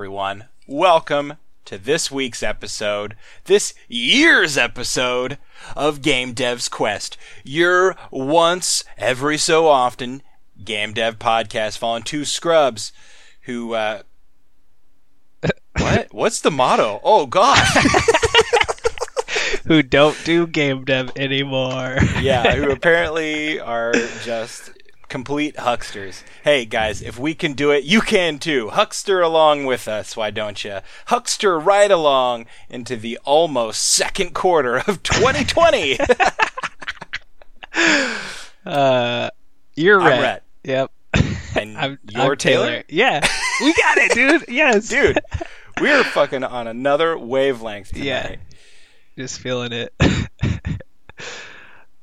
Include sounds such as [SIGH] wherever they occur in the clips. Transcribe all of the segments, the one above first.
Everyone. Welcome to this week's episode, this year's episode of Game Dev's Quest. Your once, every so often, game dev podcast following two scrubs who, uh, [LAUGHS] what? What's the motto? Oh, God. [LAUGHS] who don't do game dev anymore. yeah, who [LAUGHS] apparently are just complete hucksters. Hey guys, if we can do it, you can too. Huckster along with us, why don't you? Huckster right along into the almost second quarter of [LAUGHS] 2020. [LAUGHS] uh, you're I'm Rhett. Rhett. Yep. And [LAUGHS] I'm, you're I'm Taylor? Yeah, we got it, dude. Yes, Dude, we're fucking on another wavelength tonight. Yeah. Just feeling it.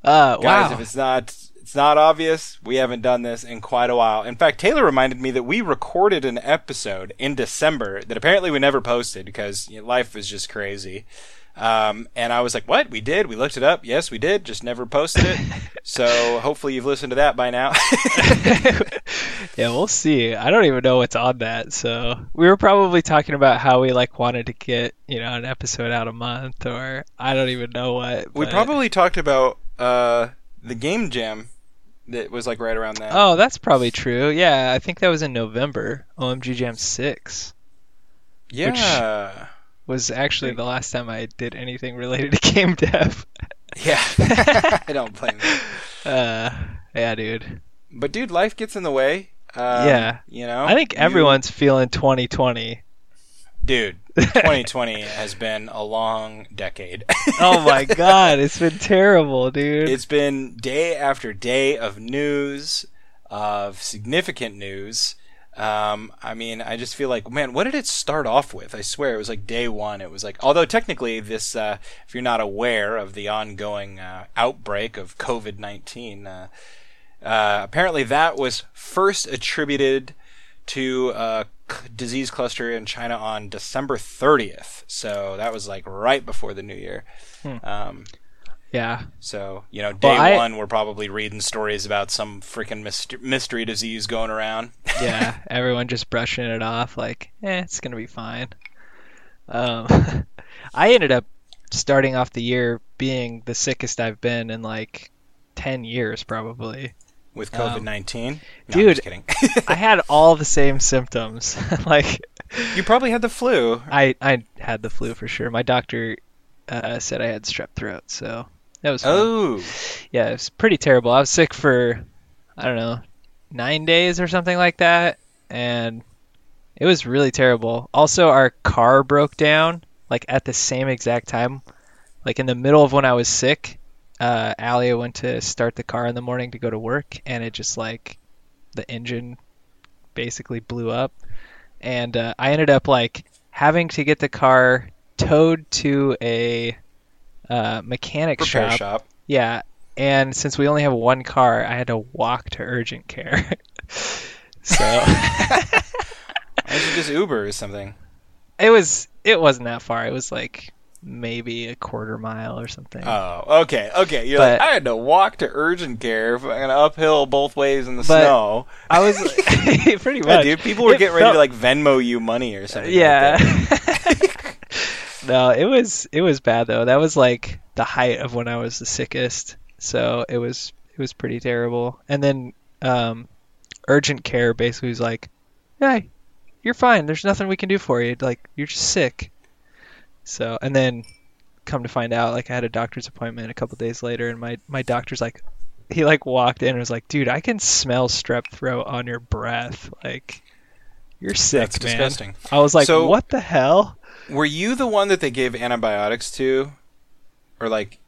uh, Guys, wow. if it's not it's not obvious, we haven't done this in quite a while. In fact, Taylor reminded me that we recorded an episode in December that apparently we never posted because you know, life was just crazy. Um, and I was like, "What? We did? We looked it up. Yes, we did. Just never posted it." [LAUGHS] so hopefully you've listened to that by now. [LAUGHS] yeah, we'll see. I don't even know what's on that. So we were probably talking about how we like wanted to get you know an episode out a month, or I don't even know what. we probably talked about uh, the game jam that was like right around that. Oh, that's probably true. Yeah, I think that was in November. OMG Jam six yeah, was actually the last time I did anything related to [LAUGHS] game dev. yeah. [LAUGHS] I don't blame you. [LAUGHS] Uh, yeah, dude. But dude, life gets in the way. Um, Yeah. you know. I think You- everyone's feeling 2020. Dude. 2020 has been a long decade. [LAUGHS] Oh my god, it's been terrible, dude. it's been day after day of news, of significant news. Um, I mean, I just feel like, man, what did it start off with? I swear it was like day one. It was like, although technically, this, uh, if you're not aware of the ongoing uh, outbreak of COVID 19, uh, uh, apparently that was first attributed to c- disease cluster in China on December 30th. So that was like right before the new year. Um, yeah. so, you know, day Well, I- one, we're probably reading stories about some freaking myst- mystery disease going around. [LAUGHS] Yeah, everyone just brushing it off like, eh, it's gonna be fine. Um, [LAUGHS] I ended up starting off the year being the sickest I've been in like 10 years, probably. With Um, COVID 19. no, I'm dude. kidding. I [LAUGHS] had all the same symptoms. [LAUGHS] like, you probably had the flu. I, I had the flu for sure. My doctor uh, said I had strep throat, so that was fun. Oh, yeah, it was pretty terrible. I was sick for I don't know nine days or something like that, and it was really terrible. Also, our car broke down like at the same exact time, like in the middle of when I was sick. Uh, Alia went to start the car in the morning to go to work, and it just like the engine basically blew up, and uh, I ended up like having to get the car towed to a uh, mechanic shop shop. yeah, and since we only have one car, I had to walk to urgent care. [LAUGHS] so [LAUGHS] [LAUGHS] I don't just Uber or something? it was it wasn't that far. It was like maybe a quarter mile or something. Oh, okay, okay. You're But- like, I had to walk to urgent care, fucking uphill both ways in the snow. I was [LAUGHS] [LAUGHS] pretty Yeah, dude, people were It getting ready to like Venmo you money or something. yeah. that. [LAUGHS] no, it was it was bad though. That was like the height of when I was the sickest. So it was it was pretty terrible. And then um, urgent care basically was like, "Hey, you're fine. There's nothing we can do for you. Like you're just sick." So and then come to find out, like I had a doctor's appointment a couple days later, and my my doctor's like, he like walked in and was like, "Dude, I can smell strep throat on your breath. Like you're sick, That's man." disgusting. I was like, So- "What the hell?" Were you the one that they gave antibiotics to, or like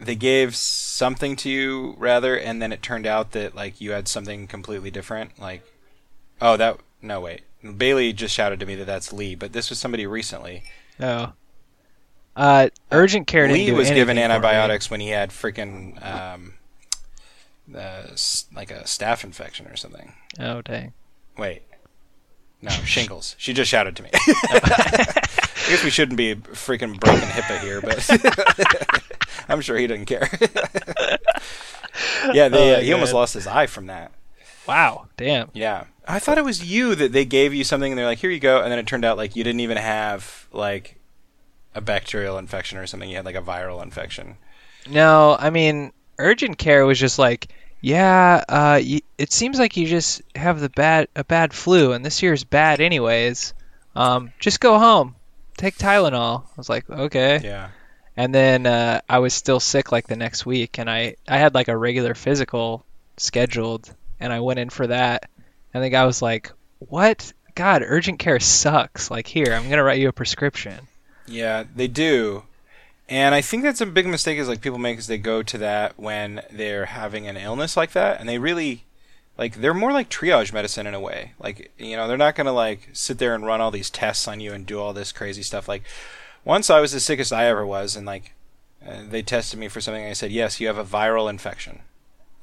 they gave something to you rather, and then it turned out that like you had something completely different? Like, oh, that no wait. Bailey just shouted to me that that's Lee, but this was somebody recently. Oh. Uh, urgent care didn't Lee was given anything for me. antibiotics when he had freaking um, uh, like a staph infection or something. Oh dang. Wait. No, shingles. She just shouted to me. [LAUGHS] I guess we shouldn't be freaking breaking HIPAA here, but [LAUGHS] I'm sure he doesn't care. [LAUGHS] yeah, they, Oh, uh, he almost lost his eye from that. Wow. Damn. Yeah, I thought it was you that they gave you something and they're like, here you go, and then it turned out like you didn't even have like a bacterial infection or something. You had like a viral infection. No, I mean, urgent care was just like, yeah, uh, y it seems like you just have the bad a bad flu, and this year's bad anyways. Um, just go home, take Tylenol. I was like, okay. Yeah. And then uh, I was still sick like the next week, and I I had like a regular physical scheduled, and I went in for that, and the guy was like, "What? God, urgent care sucks. Like, here, I'm gonna write you a prescription." Yeah, they do. And I think that's a big mistake is like people make is they go to that when they're having an illness like that and they really like they're more like triage medicine in a way. Like, you know, they're not going to like sit there and run all these tests on you and do all this crazy stuff like once I was the sickest I ever was and like uh, they tested me for something and I said, "Yes, you have a viral infection."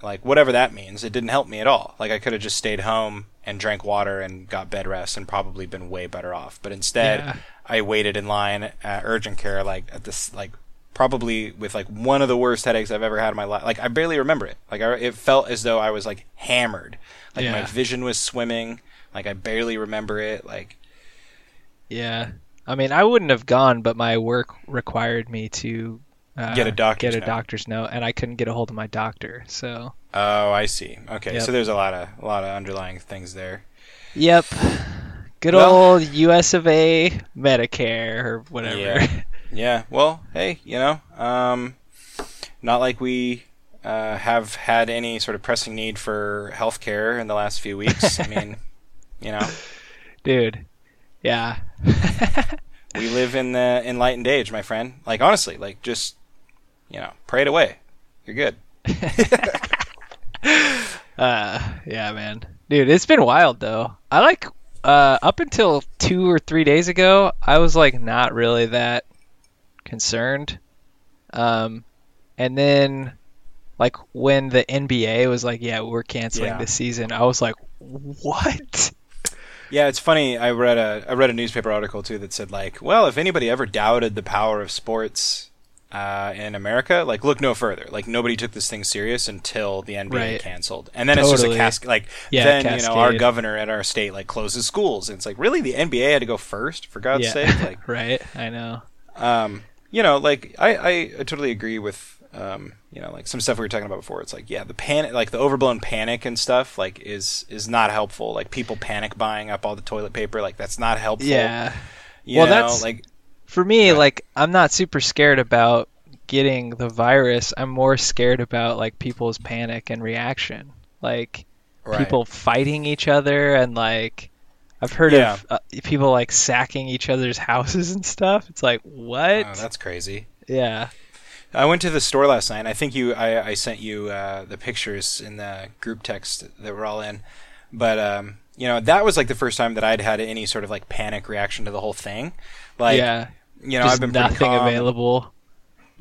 Like whatever that means, it didn't help me at all. Like I could have just stayed home and drank water and got bed rest and probably been way better off. But instead, Yeah. I waited in line at urgent care like at this like probably with like one of the worst headaches I've ever had in my life. Like I barely remember it. Like I, it felt as though I was like hammered. Like my vision was swimming. Like I barely remember it. Like Yeah. I mean, I wouldn't have gone, but my work required me to uh, Get a doctor's get a note. doctor's note, and I couldn't get a hold of my doctor. So, oh, I see. Okay, Yep. so there's a lot of a lot of underlying things there. yep. Good Well- old U.S. of A. Medicare or whatever. Yeah. [LAUGHS] Yeah. Well, hey, you know, um, not like we uh, have had any sort of pressing need for healthcare in the last few weeks. I [LAUGHS] mean, you know, Dude. Yeah. [LAUGHS] we live in the enlightened age, my friend. Like honestly, like just you know, pray it away. You're good. [LAUGHS] Uh, yeah, man. Dude, it's been wild though. I like uh up until 2 or 3 days ago, I was like not really that concerned. Um and then like when the NBA was like, yeah, we're canceling Yeah. this season. I was like, "What?" Yeah, it's funny. I read a I read a newspaper article too that said like, well, if anybody ever doubted the power of sports uh, in America, like look no further. Like nobody took this thing serious until the NBA Right. canceled, and then it's just a Totally. cascade. Like Yeah, then you know our governor at our state like closes schools, and it's like really the NBA had to go first for God's yeah. sake. [LAUGHS] Like right? I know. um, you know, like I, I, I totally agree with um, you know, like some stuff we were talking about before. It's like, yeah, the panic, like the overblown panic and stuff, like is is not helpful. Like people panic buying up all the toilet paper, like that's not helpful. Yeah. you Well, know, that's- like For me, Right. like I'm not super scared about getting the virus. I'm more scared about like people's panic and reaction. Like right. people fighting each other and like I've heard Yeah. of uh, people like sacking each other's [LAUGHS] houses and stuff. It's like what? Oh, that's crazy. yeah. I went to the store last night. and I think you, I, I sent you uh, the pictures in the group text that we're all in. But um, you know, that was like the first time that I'd had any sort of like panic reaction to the whole thing. Like, yeah. You know, Just I've been nothing available.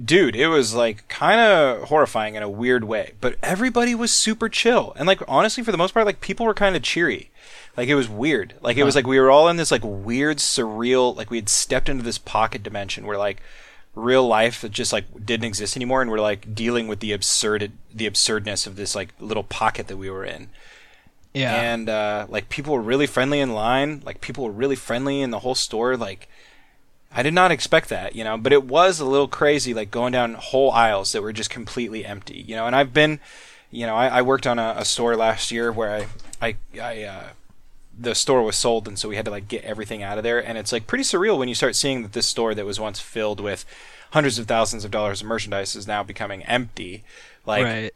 dude it was like kind of horrifying in a weird way but everybody was super chill and like honestly for the most part like people were kind of cheery. Like it was weird. Like it was like we were all in this like weird surreal like we had stepped into this pocket dimension where like real life just like didn't exist anymore and we're like dealing with the absurd the absurdness of this like little pocket that we were in. Yeah. and uh, like people were really friendly in line. Like people were really friendly in the whole store. Like i did not expect that you know but it was a little crazy like going down whole aisles that were just completely empty you know and i've been you know i, I worked on a, a store last year where i i, I uh, the store was sold and so we had to like get everything out of there and it's like pretty surreal when you start seeing that this store that was once filled with hundreds of thousands of dollars of merchandise is now becoming empty like right.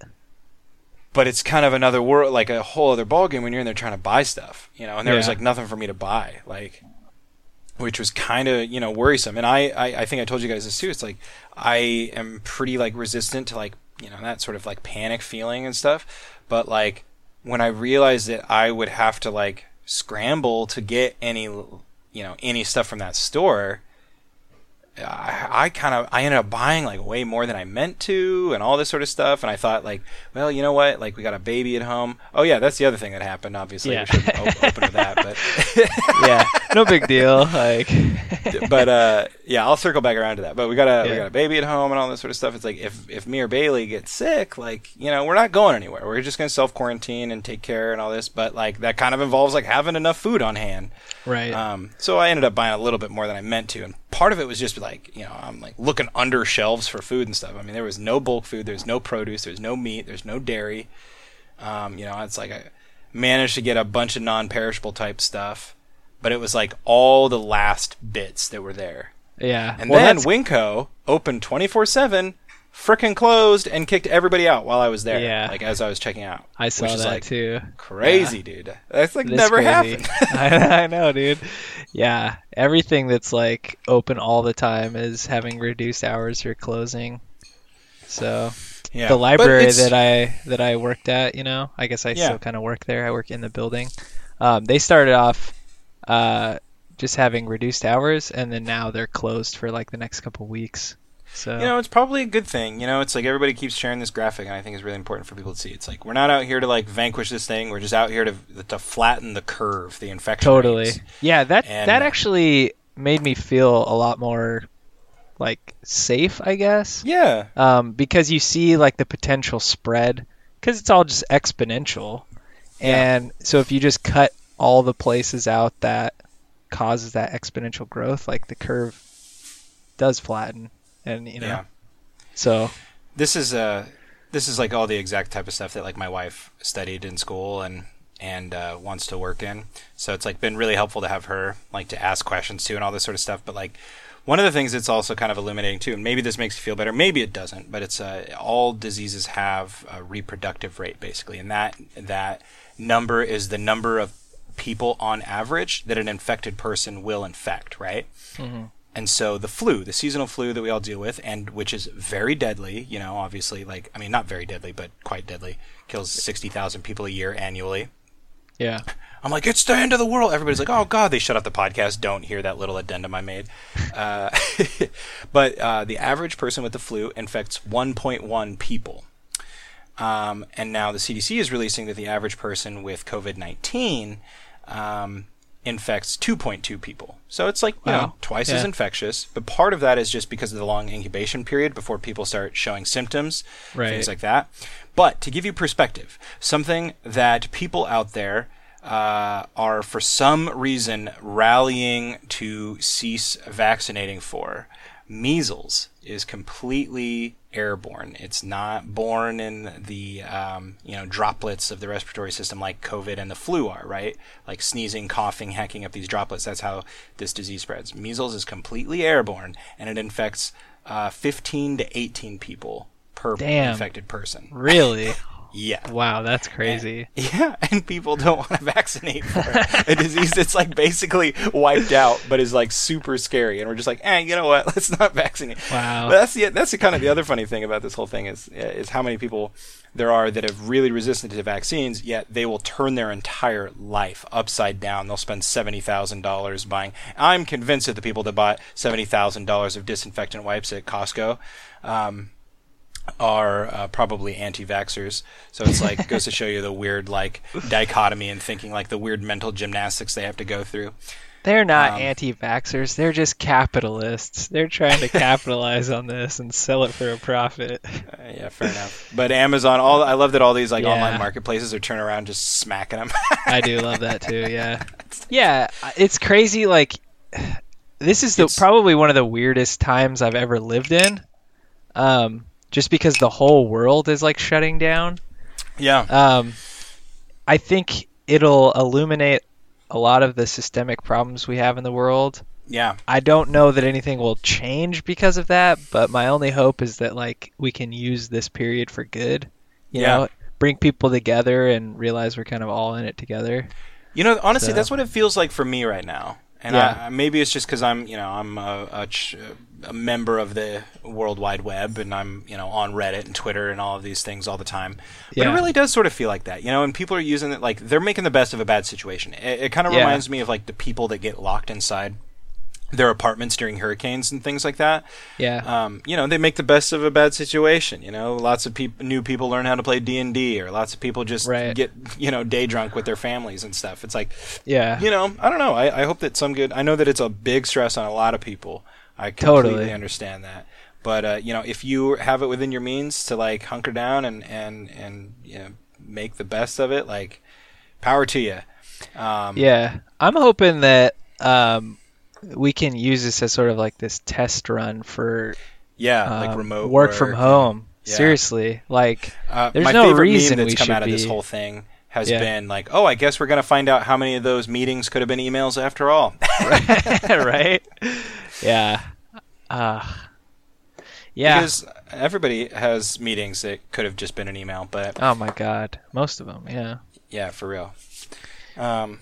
but it's kind of another world, like a whole other ballgame when you're in there trying to buy stuff, you know. And there was like nothing for me to buy, like, which was kind of you know worrisome. And I, I, I think I told you guys this too. It's like I am pretty like resistant to like you know that sort of like panic feeling and stuff. But like when I realized that I would have to like scramble to get any you know any stuff from that store, I, I kind of I ended up buying like way more than I meant to, and all this sort of stuff. And I thought like, well, you know what? Like we got a baby at home. Oh yeah, that's the other thing that happened. Obviously, Yeah. we should op- open with that. But [LAUGHS] yeah, no big deal. Like, [LAUGHS] but uh, yeah, I'll circle back around to that. But we got a we got a baby at home and all this sort of stuff. It's like if if me or Bailey get sick, like you know, we're not going anywhere. We're just gonna self quarantine and take care and all this. But like that kind of involves like having enough food on hand. right. Um, so I ended up buying a little bit more than I meant to, and part of it was just like you know I'm like looking under shelves for food and stuff. I mean there was no bulk food, there's no produce, there's no meat, there's no dairy. Um, you know it's like I managed to get a bunch of non-perishable type stuff, but it was like all the last bits that were there. yeah. And well, then Winco opened 24 seven, frickin' closed and kicked everybody out while I was there. Yeah. like as I was checking out. I saw which is like too. Crazy, dude. That's like It is never crazy. happened. [LAUGHS] I, I know, dude. Yeah, everything that's like open all the time is having reduced hours or closing. So yeah, the library that I that I worked at, you know, I guess I Yeah. still kind of work there. I work in the building. Um, they started off uh, just having reduced hours, and then now they're closed for like the next couple weeks. So You know, it's probably a good thing. You know, it's like everybody keeps sharing this graphic, and I think it's really important for people to see. It's like we're not out here to like vanquish this thing. We're just out here to to flatten the curve, the infection. totally, rates. yeah. That And- that actually made me feel a lot more like safe, I guess. Yeah, um, because you see like the potential spread because it's all just exponential Yeah. and so if you just cut all the places out that causes that exponential growth like the curve does flatten and you know yeah. so This is uh, this is like all the exact type of stuff that like my wife studied in school and and uh, wants to work in. So it's like been really helpful to have her like to ask questions to and all this sort of stuff. But like one of the things that's also kind of illuminating too, and maybe this makes you feel better, maybe it doesn't, but it's uh, all diseases have a reproductive rate basically, and that that number is the number of people on average that an infected person will infect, right? And so the flu, the seasonal flu that we all deal with, and which is very deadly, you know, obviously, like, I mean, not very deadly, but quite deadly, kills 60,000 people a year annually. yeah I'm like, it's the end of the world. Everybody's like, oh, God, they shut off the podcast. Don't hear that little addendum I made. [LAUGHS] Uh, [LAUGHS] but uh, the average person with the flu infects 1.1 people. Um, and now the CDC is releasing that the average person with COVID 19 um, infects 2.2 people. So it's like, you know, Wow. twice as infectious. But part of that is just because of the long incubation period before people start showing symptoms, Right. things like that. But to give you perspective, something that people out there uh, are for some reason rallying to cease vaccinating for. Measles is completely airborne. It's not born in the um, you know droplets of the respiratory system like COVID and the flu are, right? Like sneezing, coughing, hacking up these droplets. That's how this disease spreads. Measles is completely airborne, and it infects uh, 15 to 18 people per Damn. infected person. really [LAUGHS] Yeah. wow that's crazy [LAUGHS] Yeah, and people don't want to vaccinate for a disease that's like basically wiped out, but is like super scary. And we're just like, eh, you know what? [LAUGHS] Let's not vaccinate. Wow. But that's the that's the kind of the other funny thing about this whole thing is is how many people there are that have really resistant to vaccines, yet they will turn their entire life upside down. They'll spend seventy thousand dollars buying. I'm convinced that the people that bought seventy thousand dollars of disinfectant wipes at Costco. Um, are uh, probably anti-vaxxers. So it's like [LAUGHS] goes to show you the weird like dichotomy and thinking like the weird mental gymnastics they have to go through. they're not Um, anti-vaxxers they're just capitalists they're trying to [LAUGHS] capitalize on this and sell it for a profit Uh, yeah, fair enough. But Amazon, all I love that all these like Yeah. online marketplaces are turning around just smacking them. I do love that too. [LAUGHS] Yeah, yeah. It's crazy. Like, this is the probably one of the weirdest times I've ever lived in. Um, just because the whole world is like shutting down. yeah, Um, I think it'll illuminate a lot of the systemic problems we have in the world. yeah, I don't know that anything will change because of that, but my only hope is that like we can use this period for good. You Yeah. know, bring people together and realize we're kind of all in it together. You know, honestly, So- that's what it feels like for me right now. And Yeah. I, maybe it's just because I'm, you know, I'm a, a, ch- a member of the World Wide Web, and I'm, you know, on Reddit and Twitter and all of these things all the time. But it really does sort of feel like that, you know. And people are using it like they're making the best of a bad situation. It, it kind of Yeah. reminds me of like the people that get locked inside their apartments during hurricanes and things like that. Yeah. Um, you know, they make the best of a bad situation. You know, lots of peop- new people learn how to play D and D, or lots of people just Right. get you know day drunk with their families and stuff. It's like, yeah. you know, I don't know. I, I hope that some good. I know that it's a big stress on a lot of people. I completely Totally. understand that. But uh, you know, if you have it within your means to like hunker down and and and you know make the best of it, like power to you. Um, Yeah, I'm hoping that um, we can use this as sort of like this test run for yeah, like um, remote work, from home. Yeah. Seriously, like Uh, There's my no favorite reason meme that's we come out of this whole thing has Yeah. been like, oh, I guess we're gonna find out how many of those meetings could have been emails after all. [LAUGHS] [LAUGHS] right? Yeah. Uh, yeah. because everybody has meetings that could have just been an email, but oh my god, most of them. Yeah. yeah, for real. Um,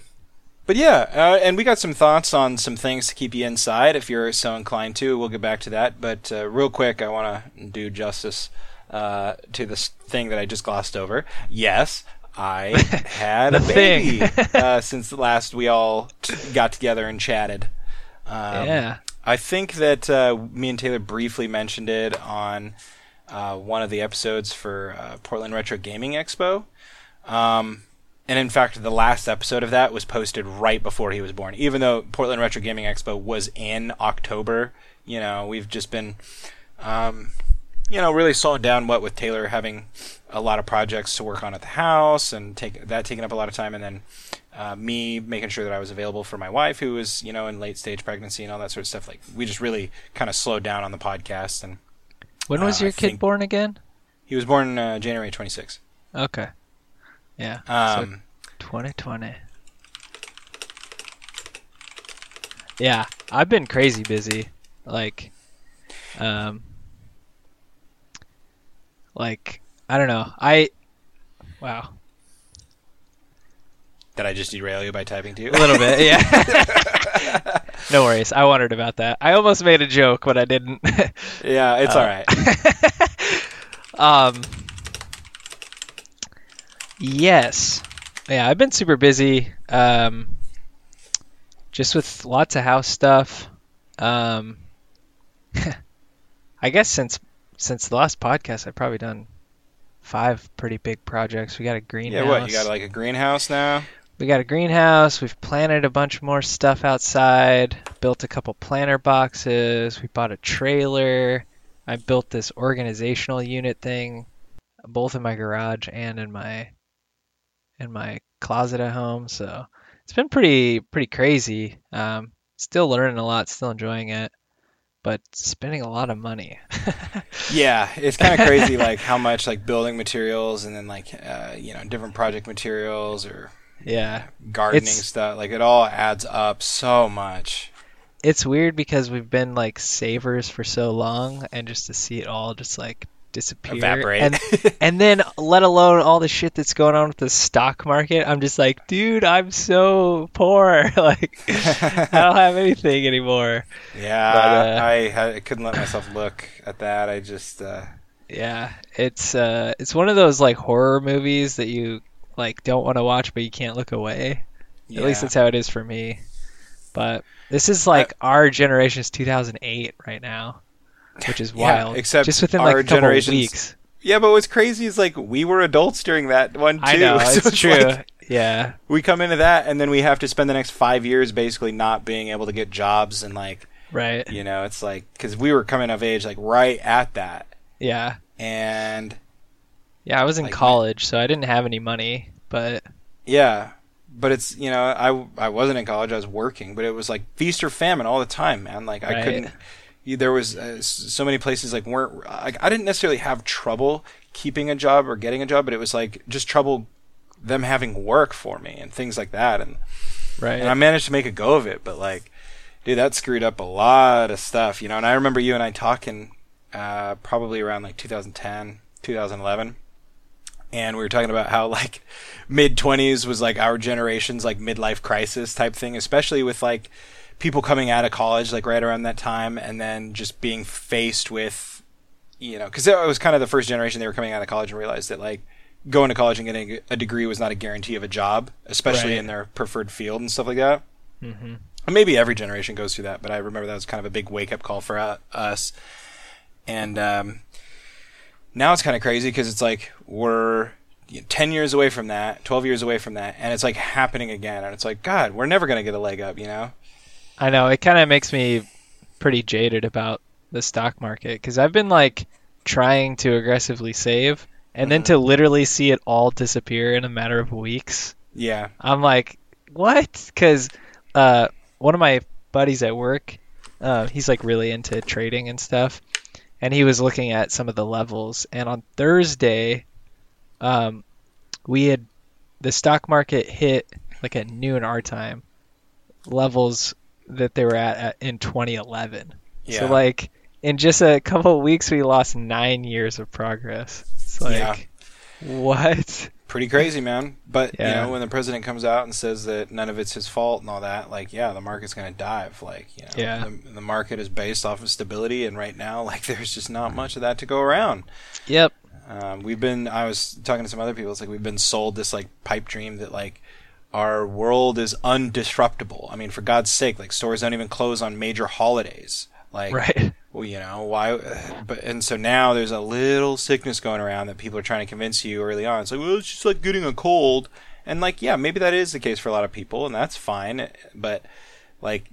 but yeah, uh, and we got some thoughts on some things to keep you inside if you're so inclined to. We'll get back to that, but uh, real quick, I want to do justice uh, to this thing that I just glossed over. Yes, I [LAUGHS] had a baby [LAUGHS] uh, since the last we all t- got together and chatted. Um, yeah. I think that uh, me and Taylor briefly mentioned it on uh, one of the episodes for uh, Portland Retro Gaming Expo. Um, and in fact, the last episode of that was posted right before he was born. Even though Portland Retro Gaming Expo was in October, you know, we've just been, um, you know, really slowing down what with Taylor having a lot of projects to work on at the house and take that taking up a lot of time, and then uh, me making sure that I was available for my wife, who was you know in late stage pregnancy and all that sort of stuff. Like we just really kind of slowed down on the podcast, and When was Uh, your I kid born again? he was born uh, January 26th. Okay. Yeah. so Um, 2020. Yeah, I've been crazy busy. Like, um, like I don't know. I wow, did I just derail you by typing to you? a little bit. Yeah. [LAUGHS] no worries. I wondered about that. I almost made a joke, but I didn't. [LAUGHS] yeah, it's Uh, all right. [LAUGHS] Um. Yes. Yeah, I've been super busy. Um. Just with lots of house stuff. Um. I guess since since the last podcast, I've probably done five pretty big projects. We got a greenhouse. Yeah, what you got like a greenhouse now? We got a greenhouse. We've planted a bunch more stuff outside. Built a couple planter boxes. We bought a trailer. I built this organizational unit thing, both in my garage and in my in my closet at home. So it's been pretty pretty crazy. Um, still learning a lot. Still enjoying it, but spending a lot of money. [LAUGHS] Yeah, it's kind of crazy, like how much like building materials and then like uh, you know different project materials or yeah. gardening It's- stuff. Like it all adds up so much. it's weird because we've been like savers for so long and just to see it all just like disappear Evaporate. and and then let alone all the shit that's going on with the stock market i'm just like dude i'm so poor [LAUGHS] like i don't have anything anymore Yeah, But, uh, I, I couldn't let myself look at that. I just uh, yeah it's uh it's one of those like horror movies that you like don't want to watch but you can't look away yeah. at least that's how it is for me but this is like our generation's 2008 right now which is Yeah, wild except just within our like a couple of weeks yeah. But what's crazy is like we were adults during that one too. I [LAUGHS] know So it's true. like, yeah, we come into that and then we have to spend the next five years basically not being able to get jobs and like right. you know it's like because we were coming of age like right at that Yeah, and yeah. I was in Like, college, so I didn't have any money, but yeah but it's you know i i wasn't in college i was working but it was like feast or famine all the time man like i Right. couldn't you- there was uh, so many places like weren't like i didn't necessarily have trouble keeping a job or getting a job but it was like just trouble them having work for me and things like that and right. and I managed to make a go of it, but like, dude, that screwed up a lot of stuff, you know. And I remember you and I talking, uh, probably around like 2010, 2011, and we were talking about how like mid 20s was like our generation's like midlife crisis type thing, especially with like people coming out of college like right around that time, and then just being faced with, you know, because it was kind of the first generation they were coming out of college and realized that like going to college and getting a degree was not a guarantee of a job, especially Right. in their preferred field and stuff like that. hmm maybe every generation goes through that, but I remember that was kind of a big wake up call for uh, us. And um, now it's kind of crazy because it's like we're 10 years away from that, 12 years away from that, and it's like happening again. And it's like, God, we're never going to get a leg up, you know? I know. It kind of makes me pretty jaded about the stock market because I've been like trying to aggressively save and mm-hmm. then to literally see it all disappear in a matter of weeks. Yeah. I'm like, what? Because uh, one of my buddies at work, uh, he's like really into trading and stuff, and he was looking at some of the levels. And on Thursday, um, we had the stock market hit like at noon our time levels that they were at, at in 2011. Yeah. So like in just a couple of weeks, we lost nine years of progress. It's like, yeah. what? Pretty crazy, man. But yeah. you know, when the president comes out and says that none of it's his fault and all that, like, yeah, the market's going to dive. Like, you know, yeah. the, the market is based off of stability, and right now, [LAUGHS] like, there's just not much of that to go around. Yep. Um, we've been. I was talking to some other people. It's like we've been sold this like pipe dream that like our world is undisruptible. I mean, for God's sake, like stores don't even close on major holidays. Like, right. [LAUGHS] well, you know, why? But and so now there's a little sickness going around that people are trying to convince you early on. It's like, well, it's just like getting a cold, and like, yeah, maybe that is the case for a lot of people, and that's fine. But like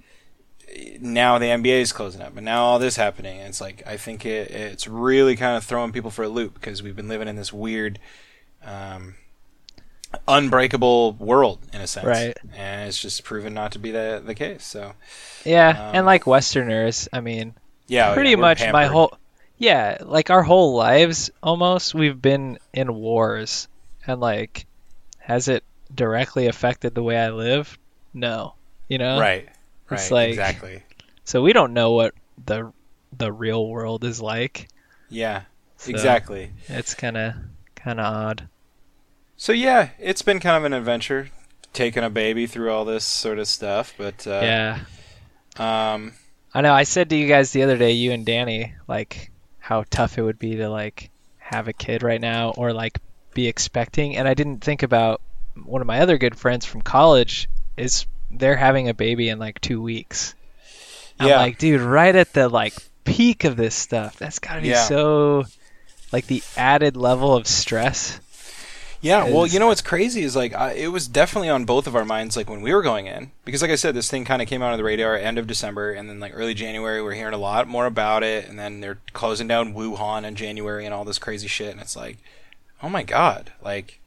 now the NBA is closing up, and now all this happening. it's like I think it, it's really kind of throwing people for a loop because we've been living in this weird. Um, unbreakable world in a sense. Right. And it's just proven not to be the the case. So Yeah, um, and like Westerners, I mean Yeah, pretty yeah, much pampered. my whole Yeah, like our whole lives almost we've been in wars and like has it directly affected the way I live? No. You know? Right. Right. It's like exactly. So we don't know what the the real world is like. Yeah. So exactly. It's kind of kind of odd. So yeah, it's been kind of an adventure taking a baby through all this sort of stuff, but uh, yeah. Um, I know. I said to you guys the other day, you and Danny, like how tough it would be to like have a kid right now or like be expecting, and I didn't think about one of my other good friends from college is they're having a baby in like two weeks. I'm yeah. like, dude, right at the like peak of this stuff. That's gotta be yeah. so like the added level of stress. Yeah, well, you know what's crazy is like I, it was definitely on both of our minds like when we were going in because like I said, this thing kind of came out of the radar end of December and then like early January we're hearing a lot more about it and then they're closing down Wuhan in January and all this crazy shit and it's like, oh my god, like,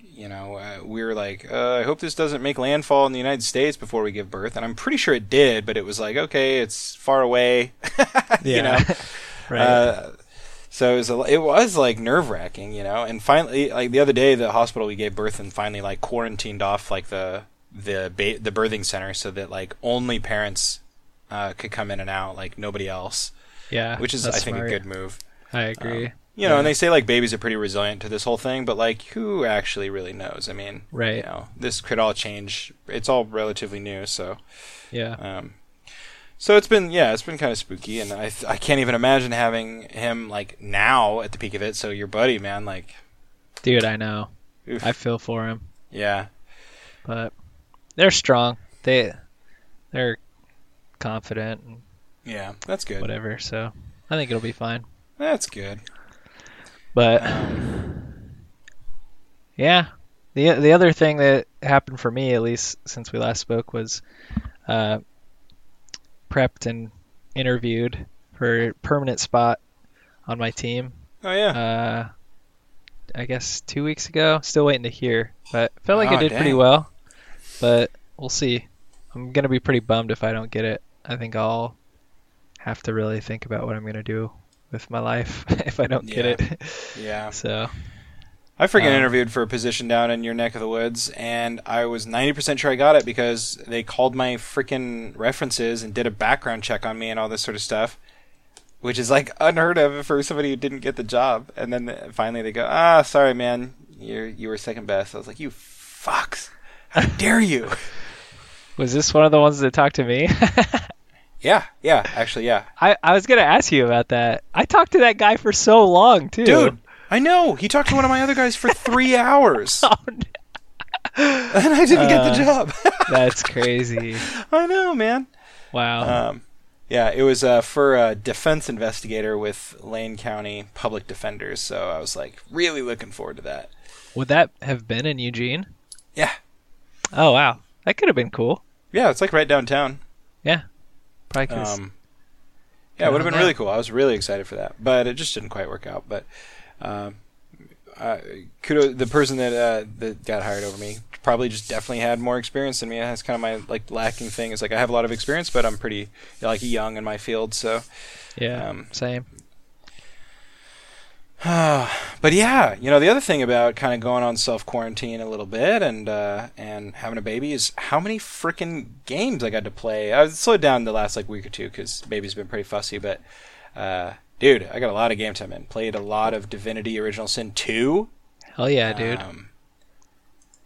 you know, uh, we were like, uh, I hope this doesn't make landfall in the United States before we give birth and I'm pretty sure it did, but it was like okay, it's far away, [LAUGHS] you know. [LAUGHS] right. Uh, so it was a, it was like nerve wracking, you know. And finally, like the other day, the hospital we gave birth and finally like quarantined off like the the ba- the birthing center so that like only parents uh, could come in and out, like nobody else. Yeah, which is I think smart. a good move. I agree. Um, you know, yeah. and they say like babies are pretty resilient to this whole thing, but like who actually really knows? I mean, right? You know, this could all change. It's all relatively new, so yeah. Um, so it's been yeah, it's been kind of spooky, and I I can't even imagine having him like now at the peak of it. So your buddy, man, like, dude, I know, oof. I feel for him. Yeah, but they're strong. They they're confident. And yeah, that's good. Whatever. So I think it'll be fine. That's good. But yeah, the the other thing that happened for me, at least since we last spoke, was uh, prepped and interviewed for a permanent spot on my team. Oh yeah. Uh, I guess two weeks ago. Still waiting to hear, but felt like oh, I did dang. pretty well. But we'll see. I'm gonna be pretty bummed if I don't get it. I think I'll have to really think about what I'm gonna do with my life [LAUGHS] if I don't yeah. get it. yeah. [LAUGHS] So I freaking Um, interviewed for a position down in your neck of the woods, and I was 90% sure I got it because they called my freaking references and did a background check on me and all this sort of stuff, which is like unheard of for somebody who didn't get the job. And then finally they go, ah, sorry, man, you you were second best. I was like, you fucks, how [LAUGHS] dare you? was this one of the ones that talked to me? [LAUGHS] yeah, yeah, actually, yeah. I, I was gonna ask you about that. I talked to that guy for so long too. Dude, I know. He talked to one of my other guys for three hours. [LAUGHS] Oh, no. and I didn't get the Uh, job. [LAUGHS] That's crazy. I know, man. Wow. Um, yeah, it was uh, for a defense investigator with Lane County Public Defenders, so I was like really looking forward to that. Would that have been in Eugene? Yeah. Oh wow, that could have been cool. Yeah, it's like right downtown. Yeah. Probably. Um, yeah, it would have been really cool. I was really excited for that, but it just didn't quite work out. But um, uh, kudos the person that uh, that got hired over me probably just definitely had more experience than me. That's kind of my like lacking thing. Is like I have a lot of experience, but I'm pretty like young in my field. So, yeah. um, same. [SIGHS] but yeah, you know the other thing about kind of going on self quarantine a little bit and uh, and having a baby is how many freaking games I got to play. I slowed down the last like week or two because baby's been pretty fussy, but. Uh, Dude, I got a lot of game time in. Played a lot of Divinity Original Sin 2. Hell yeah, dude. Um,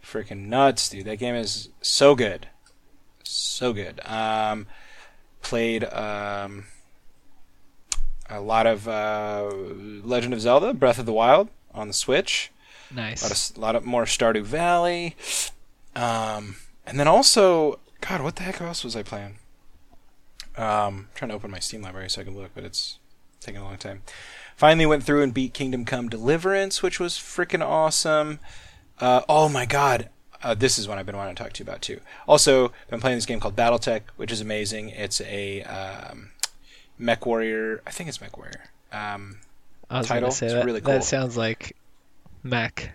freaking nuts, dude. That game is so good. So good. Um, played um, a lot of uh, Legend of Zelda, Breath of the Wild on the Switch. A lot nice. a lot of more Stardew Valley. Um, and then also, God, what the heck else was I playing? Um, trying to open my Steam library so I can look, but it's taking a long time. Finally went through and beat Kingdom Come Deliverance, which was freaking awesome. Uh, oh my god. Uh, this is one I've been wanting to talk to you about too. Also, been playing this game called BattleTech, which is amazing. It's a um, Mech Warrior. I think it's Mech Warrior. Um, I was title. say It's that. really cool. That sounds like mech.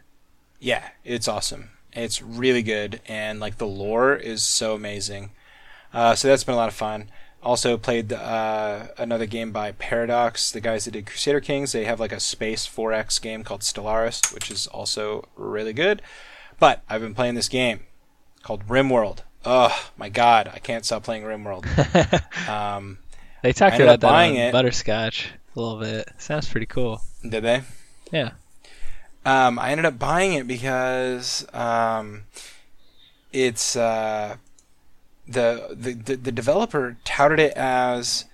yeah, it's awesome. It's really good, and like the lore is so amazing. Uh, so that's been a lot of fun. Also played uh, another game by Paradox, the guys that did Crusader Kings. They have like a space 4X game called Stellaris, which is also really good. But I've been playing this game called RimWorld. Oh my god, I can't stop playing RimWorld. [LAUGHS] um, They talked about that buying on it. Butterscotch a little bit. Sounds pretty cool. did they? Yeah. Um, I ended up buying it because um, it's uh, the, the the the developer touted it as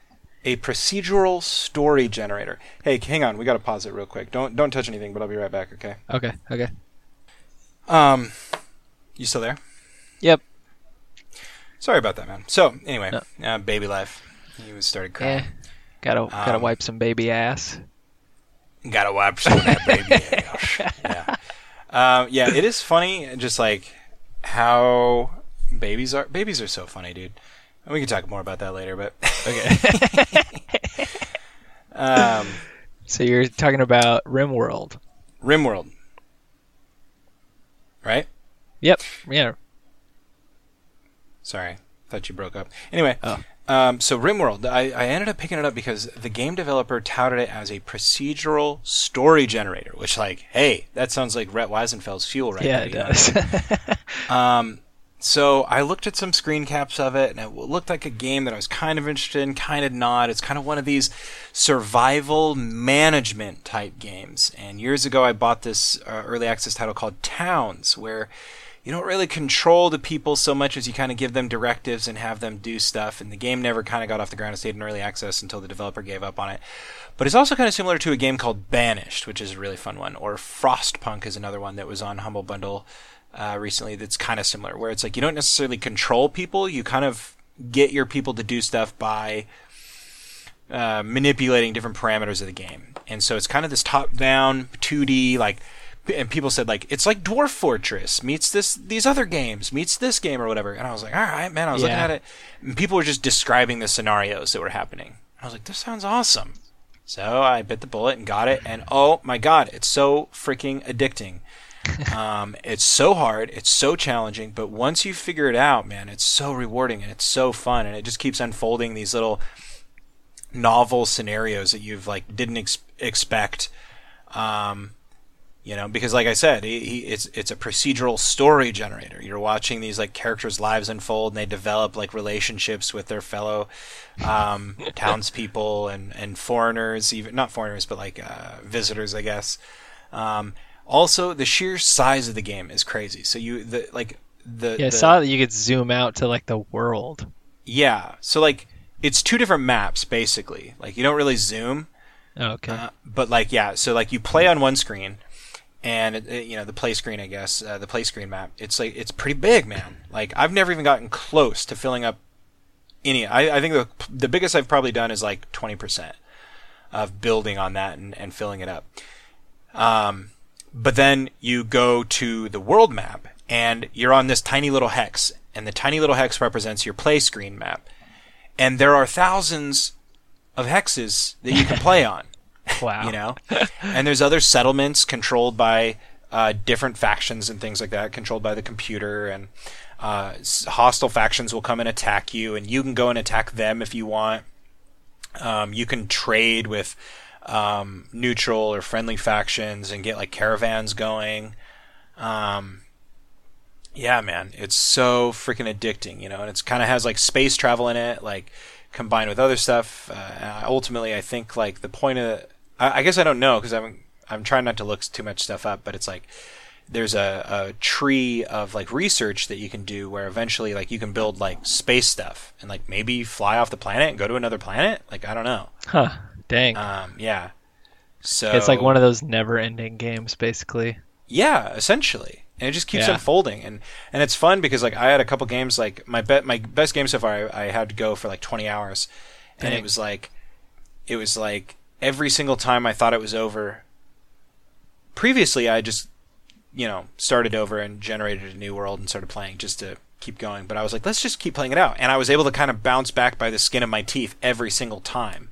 a procedural story generator. Hey, hang on, we got to pause it real quick. Don't don't touch anything, but I'll be right back. Okay. Okay. Okay. Um, you still there? Yep. Sorry about that, man. So anyway, No. uh, baby life. He was started crying. Yeah. Gotta gotta Um, wipe some baby ass. Gotta wipe some of that baby [LAUGHS] ass. Yeah. Um, yeah, it is funny, just like how babies are. Babies are so funny, dude. We can talk more about that later, but [LAUGHS] Okay. [LAUGHS] um, so you're talking about RimWorld. RimWorld, right? Yep. Yeah. Sorry, thought you broke up. Anyway, Oh. um, so RimWorld, I, I ended up picking it up because the game developer touted it as a procedural story generator, which, like, hey, that sounds like Rhett Weisenfeld's fuel right yeah, there. it you I mean? does. [LAUGHS] Um, so I looked at some screen caps of it, and it looked like a game that I was kind of interested in, kind of not. It's kind of one of these survival management type games. And years ago, I bought this uh, early access title called Towns, where you don't really control the people so much as you kind of give them directives and have them do stuff. And the game never kind of got off the ground. and stayed in early access until the developer gave up on it. But it's also kind of similar to a game called Banished, which is a really fun one. Or Frostpunk is another one that was on Humble Bundle uh, recently that's kind of similar, where it's like you don't necessarily control people, you kind of get your people to do stuff by uh, manipulating different parameters of the game. And so it's kind of this top-down 2D like and people said like it's like Dwarf Fortress meets this these other games meets this game or whatever. And I was like, "All right, man, I was looking at it and people were just describing the scenarios that were happening. I was like, this sounds awesome. So I bit the bullet and got it and oh my god, it's so freaking addicting. [LAUGHS] um, it's so hard, it's so challenging, but once you figure it out, man, it's so rewarding and it's so fun, and it just keeps unfolding these little novel scenarios that you've like didn't ex- expect. Um, you know, because like I said, he, he, it's it's a procedural story generator. You're watching these like characters' lives unfold, and they develop like relationships with their fellow um, [LAUGHS] townspeople and and foreigners, even not foreigners, but like uh, visitors, I guess. Um, also, the sheer size of the game is crazy. So you the like the Yeah, I the, saw that you could zoom out to like the world. yeah. So like it's two different maps basically. Like you don't really zoom, Oh, okay. uh, but like yeah. So like you play on one screen, and it, it- you know the play screen, I guess uh, the play screen map. It's like it's pretty big, man. Like I've never even gotten close to filling up any. I, I think the the biggest I've probably done is like twenty percent of building on that and, and filling it up. Um, but then you go to the world map and you're on this tiny little hex, and the tiny little hex represents your play screen map. And there are thousands of hexes that you can play [LAUGHS] on, Wow. you know? and there's other settlements controlled by uh, different factions and things like that, controlled by the computer. And uh, hostile factions will come and attack you, and you can go and attack them if you want. Um, you can trade with um, neutral or friendly factions and get like caravans going. Um, yeah, man, it's so freaking addicting, you know, and it's kind of has like space travel in it, like combined with other stuff. Uh, ultimately, I think like the point of, I, I guess I don't know because I'm I'm trying not to look too much stuff up, but it's like there's a, a tree of like research that you can do where eventually like you can build like space stuff and like maybe fly off the planet and go to another planet. Like I don't know. Huh. Dang. Um, yeah. So it's like one of those never-ending games, basically. Yeah, essentially, and it just keeps Yeah. unfolding, and and it's fun because like I had a couple games like my bet my best game so far I, I had to go for like twenty hours, and it was like, it was like every single time I thought it was over. Previously, I just you know started over and generated a new world and started playing just to keep going, but I was like, let's just keep playing it out, and I was able to kind of bounce back by the skin of my teeth every single time.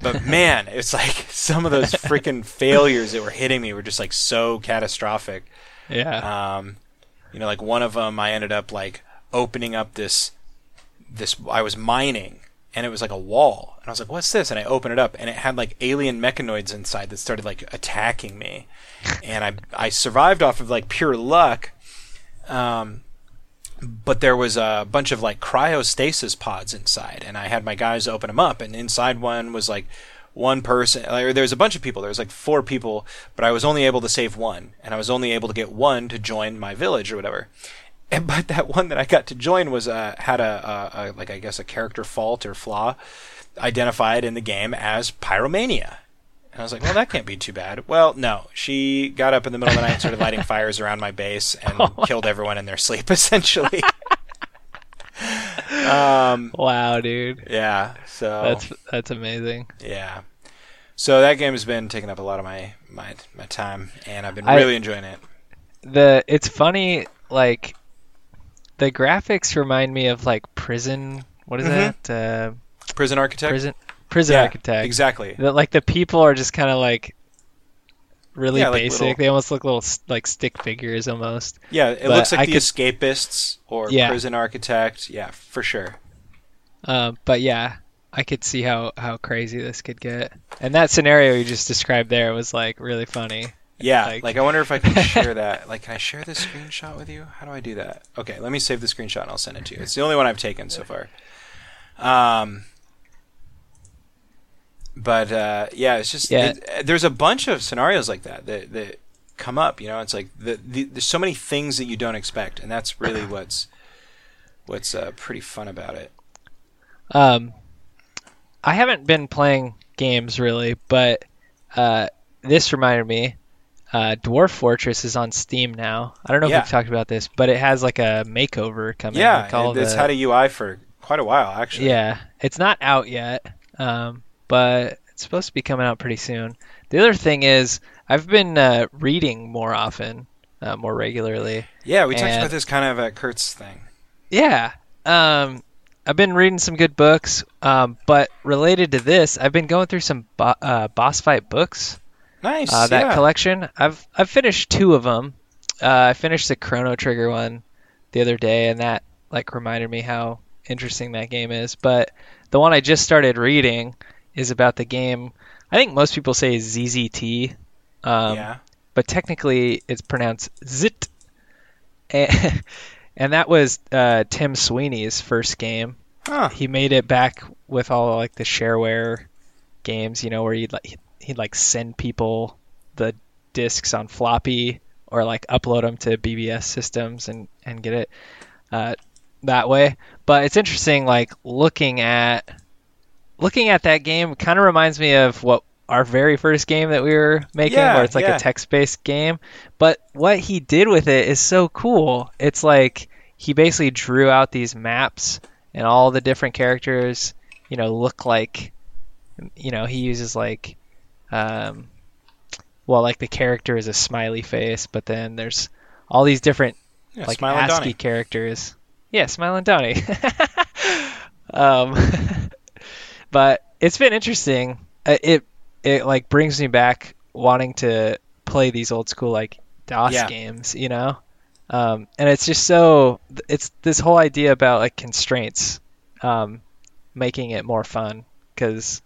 But [LAUGHS] man, it's like [LAUGHS] some of those freaking failures that were hitting me were just like so catastrophic. Yeah. Um, you know, like one of them, I ended up like opening up this, this. I was mining, and it was like a wall, and I was like, "What's this?" And I opened it up, and it had like alien mechanoids inside that started like attacking me, and I I survived off of like pure luck. Um, but there was a bunch of like cryostasis pods inside, and I had my guys open them up, and inside one was like one person. Or there was a bunch of people. There was like four people, but I was only able to save one, and I was only able to get one to join my village or whatever. [LAUGHS] And but that one that I got to join was uh, had a, a, a like I guess a character fault or flaw identified in the game as pyromania. I was like, well, that can't be too bad. Well, no. She got up in the middle of the night and started lighting fires around my base and [LAUGHS] killed everyone in their sleep, [LAUGHS] essentially. [LAUGHS] um, wow, dude. yeah. So That's that's amazing. yeah. So that game has been taking up a lot of my my my time, and I've been I- really enjoying it. The it's funny like the graphics remind me of like prison. What is Mhm. that? Uh, Prison Architect. prison prison Yeah, architect. Exactly. That like the people are just kind of like really Yeah, like basic. little- They almost look little like stick figures almost. Yeah, it But looks like I the could- Escapists or Yeah. Prison Architect. Yeah, for sure. Um, but yeah, I could see how how crazy this could get. And that scenario you just described there was like really funny. Yeah, Like- like, I wonder if I can [LAUGHS] share that. Like, can I share this screenshot with you? How do I do that? Okay, let me save the screenshot and I'll send it to you. It's the only one I've taken so far. Um, but uh, yeah, it's just Yeah. it- there's a bunch of scenarios like that that that come up. You know, it's like the, the, there's so many things that you don't expect, and that's really [CLEARS THROAT] what's what's uh, pretty fun about it. Um, I haven't been playing games really, but uh, this reminded me. Uh, Dwarf Fortress is on Steam now. I don't know Yeah. if we've talked about this, but it has like a makeover coming. Yeah, it's the- had a UI for quite a while actually. Yeah, it's not out yet, um, but it's supposed to be coming out pretty soon. The other thing is, I've been uh, reading more often, uh, more regularly. yeah. We talked about this kind of at Kurt's thing. Yeah, um, I've been reading some good books, um, but related to this, I've been going through some bo- uh, boss fight books. Nice. Uh, that yeah. collection, I've I've finished two of them. Uh, I finished the Chrono Trigger one the other day, and that like reminded me how interesting that game is. But the one I just started reading is about the game. I think most people say ZZT, um, yeah. but technically it's pronounced Zit. And, [LAUGHS] and that was uh, Tim Sweeney's first game. Huh. He made it back with all like the shareware games, you know, where you'd like he'd like send people the discs on floppy or like upload them to BBS systems and and get it uh, that way. But it's interesting, like looking at looking at that game, kind of reminds me of what our very first game that we were making, Yeah, where it's like yeah. a text-based game. But what he did with it is so cool. It's like he basically drew out these maps, and all the different characters, you know, look like, you know, he uses like, um, well, like the character is a smiley face, but then there's all these different Yeah, like ASCII Donnie. characters. Yeah, Smile and Donnie. [LAUGHS] um, [LAUGHS] but it's been interesting. Uh, It it like brings me back wanting to play these old school like DOS Yeah. games, you know. Um, and it's just so it's this whole idea about like constraints, um, making it more fun because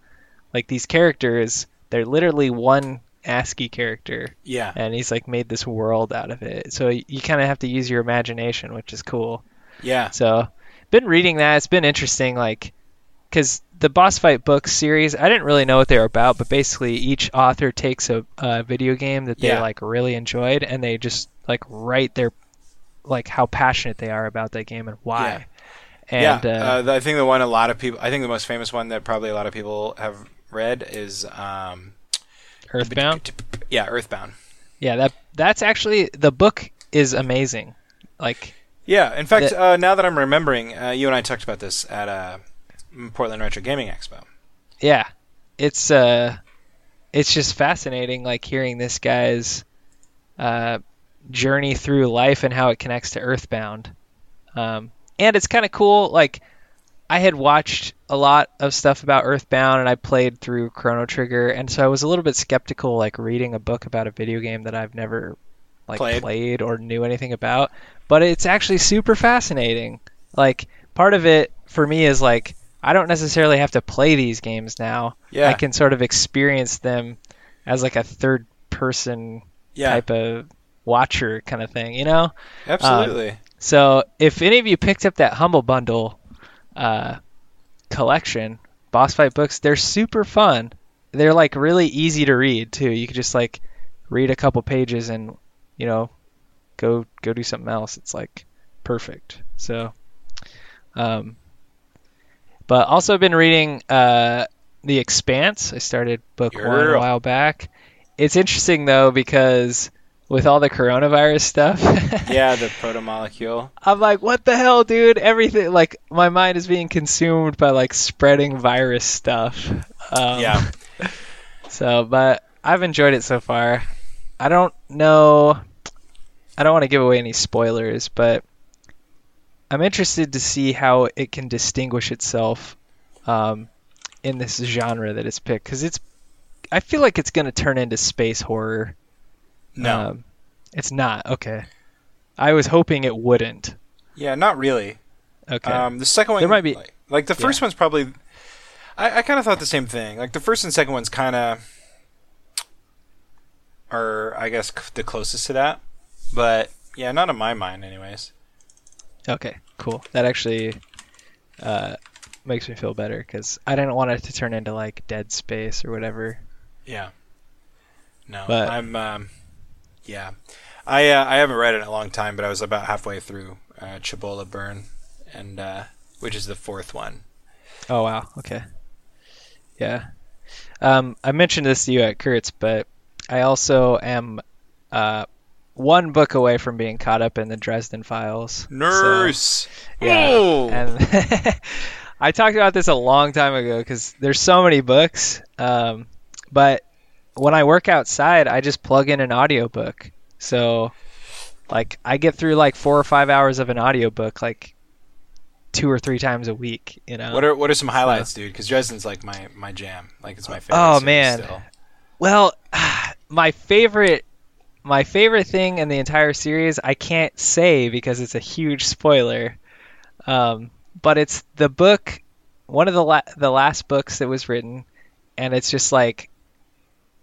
like these characters, they're literally one ASCII character Yeah. and he's like made this world out of it. So you kind of have to use your imagination, which is cool. Yeah. So been reading that. It's been interesting, like because the boss fight books series, I didn't really know what they were about, but basically each author takes a, a video game that they Yeah. like really enjoyed, and they just like write their like how passionate they are about that game and why. And yeah. uh, Uh, I think the one a lot of people, I think the most famous one that probably a lot of people have read is um, Earthbound. Yeah, Earthbound. Yeah, that that's actually the book is amazing. Like Yeah, in fact, The- uh, now that I'm remembering, uh, you and I talked about this at uh, Portland Retro Gaming Expo. yeah it's uh it's just fascinating like hearing this guy's uh journey through life and how it connects to earthbound um and it's kind of cool like i had watched a lot of stuff about earthbound and i played through chrono trigger and so i was a little bit skeptical like reading a book about a video game that i've never like Played. played or knew anything about but it's actually super fascinating like part of it for me is like I don't necessarily have to play these games now. Yeah. I can sort of experience them as like a third person Yeah, type of watcher kind of thing, you know? absolutely. So if any of you picked up that Humble Bundle uh, collection, boss fight books, they're super fun. They're like really easy to read too. You could just like read a couple pages and you know go go do something else. It's like perfect. So, um, but also been reading uh, The Expanse. I started book one a while back. It's interesting though because with all the coronavirus stuff. [LAUGHS] yeah, the proto molecule. I'm like, what the hell, dude? Everything, like, my mind is being consumed by like spreading virus stuff. Um, Yeah. [LAUGHS] So, but I've enjoyed it so far. I don't know. I don't want to give away any spoilers, but I'm interested to see how it can distinguish itself um, in this genre that it's picked because it's. I feel like it's going to turn into space horror. No. Um, it's not. Okay. I was hoping it wouldn't. yeah, not really. Okay. Um, the second one, There might be- like, like the first one's probably. I, I kind of thought the same thing. Like the first and second ones, kind of are, I guess, the closest to that. But yeah, not in my mind, anyways. Okay. Cool. That actually uh, makes me feel better because I didn't want it to turn into like Dead Space or whatever. Yeah. No, But- I'm. Um, yeah, I uh, I haven't read it in a long time, but I was about halfway through uh, Cibola Burn, and uh, which is the fourth one. Oh wow. Okay. Yeah. Um, I mentioned this to you at Kurt's, but I also am uh, one book away from being caught up in the Dresden Files. So- Nurse. Yeah. Oh! And [LAUGHS] I talked about this a long time ago because there's so many books. Um, but when I work outside, I just plug in an audiobook. So, like, I get through like four or five hours of an audiobook like two or three times a week. You know. What are what are some highlights, dude? Because Dresden's like my my jam. Like it's my favorite. Oh, man. Still. Well, [SIGHS] my favorite my favorite thing in the entire series I can't say because it's a huge spoiler. Um, but it's the book, one of the la- the last books that was written, and it's just like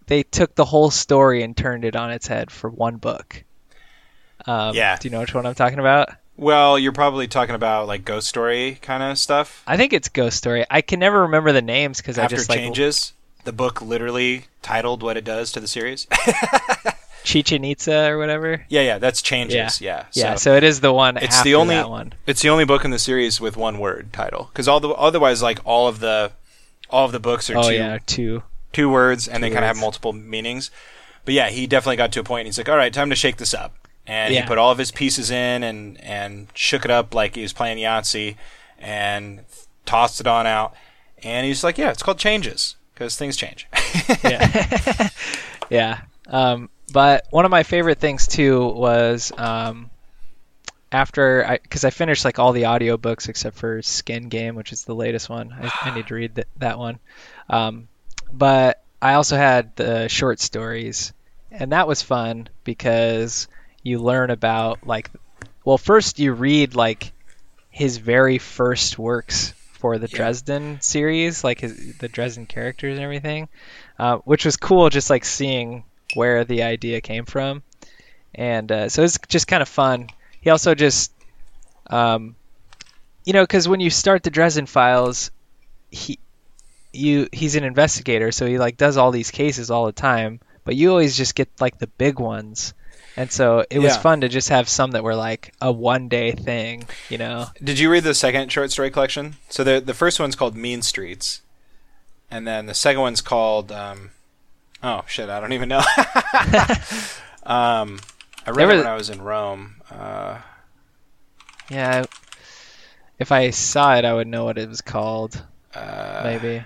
they took the whole story and turned it on its head for one book. Um, Yeah. Do you know which one I'm talking about? Well, you're probably talking about like ghost story kind of stuff. I think it's Ghost Story. I can never remember the names because I just like changes, the book literally titled what it does to the series. [LAUGHS] Chichen Itza or whatever. yeah, yeah, that's changes. Yeah, Yeah, so it is the one it's the only that one. it's the only book in the series with one word title because all the otherwise like all of the all of the books are Oh two yeah, two. two words, and they kind of have multiple meanings. But yeah, he definitely got to a point. And he's like, "All right, time to shake this up." And Yeah. he put all of his pieces in and and shook it up like he was playing Yahtzee, and tossed it on out. And he's like, "Yeah, it's called changes because things change." [LAUGHS] yeah. [LAUGHS] yeah. Um, but one of my favorite things too was um, after I, because I finished like all the audiobooks except for Skin Game, which is the latest one. I, I need to read th- that one. Um, but I also had the short stories, and that was fun because you learn about like, well, first you read like his very first works for the Yeah. Dresden series, like his the Dresden characters and everything, uh, which was cool. Just like seeing where the idea came from, and uh, so it's just kind of fun. He also just, um, you know, because when you start the Dresden Files, he you he's an investigator, so he like does all these cases all the time, but you always just get like the big ones. And so it was fun to just have some that were like a one day thing, you know. Did you read the second short story collection? So the the first one's called Mean Streets, and then the second one's called um, oh shit, I don't even know. [LAUGHS] um, I read it when I was in Rome. Uh, Yeah. If I saw it, I would know what it was called. uh, Maybe.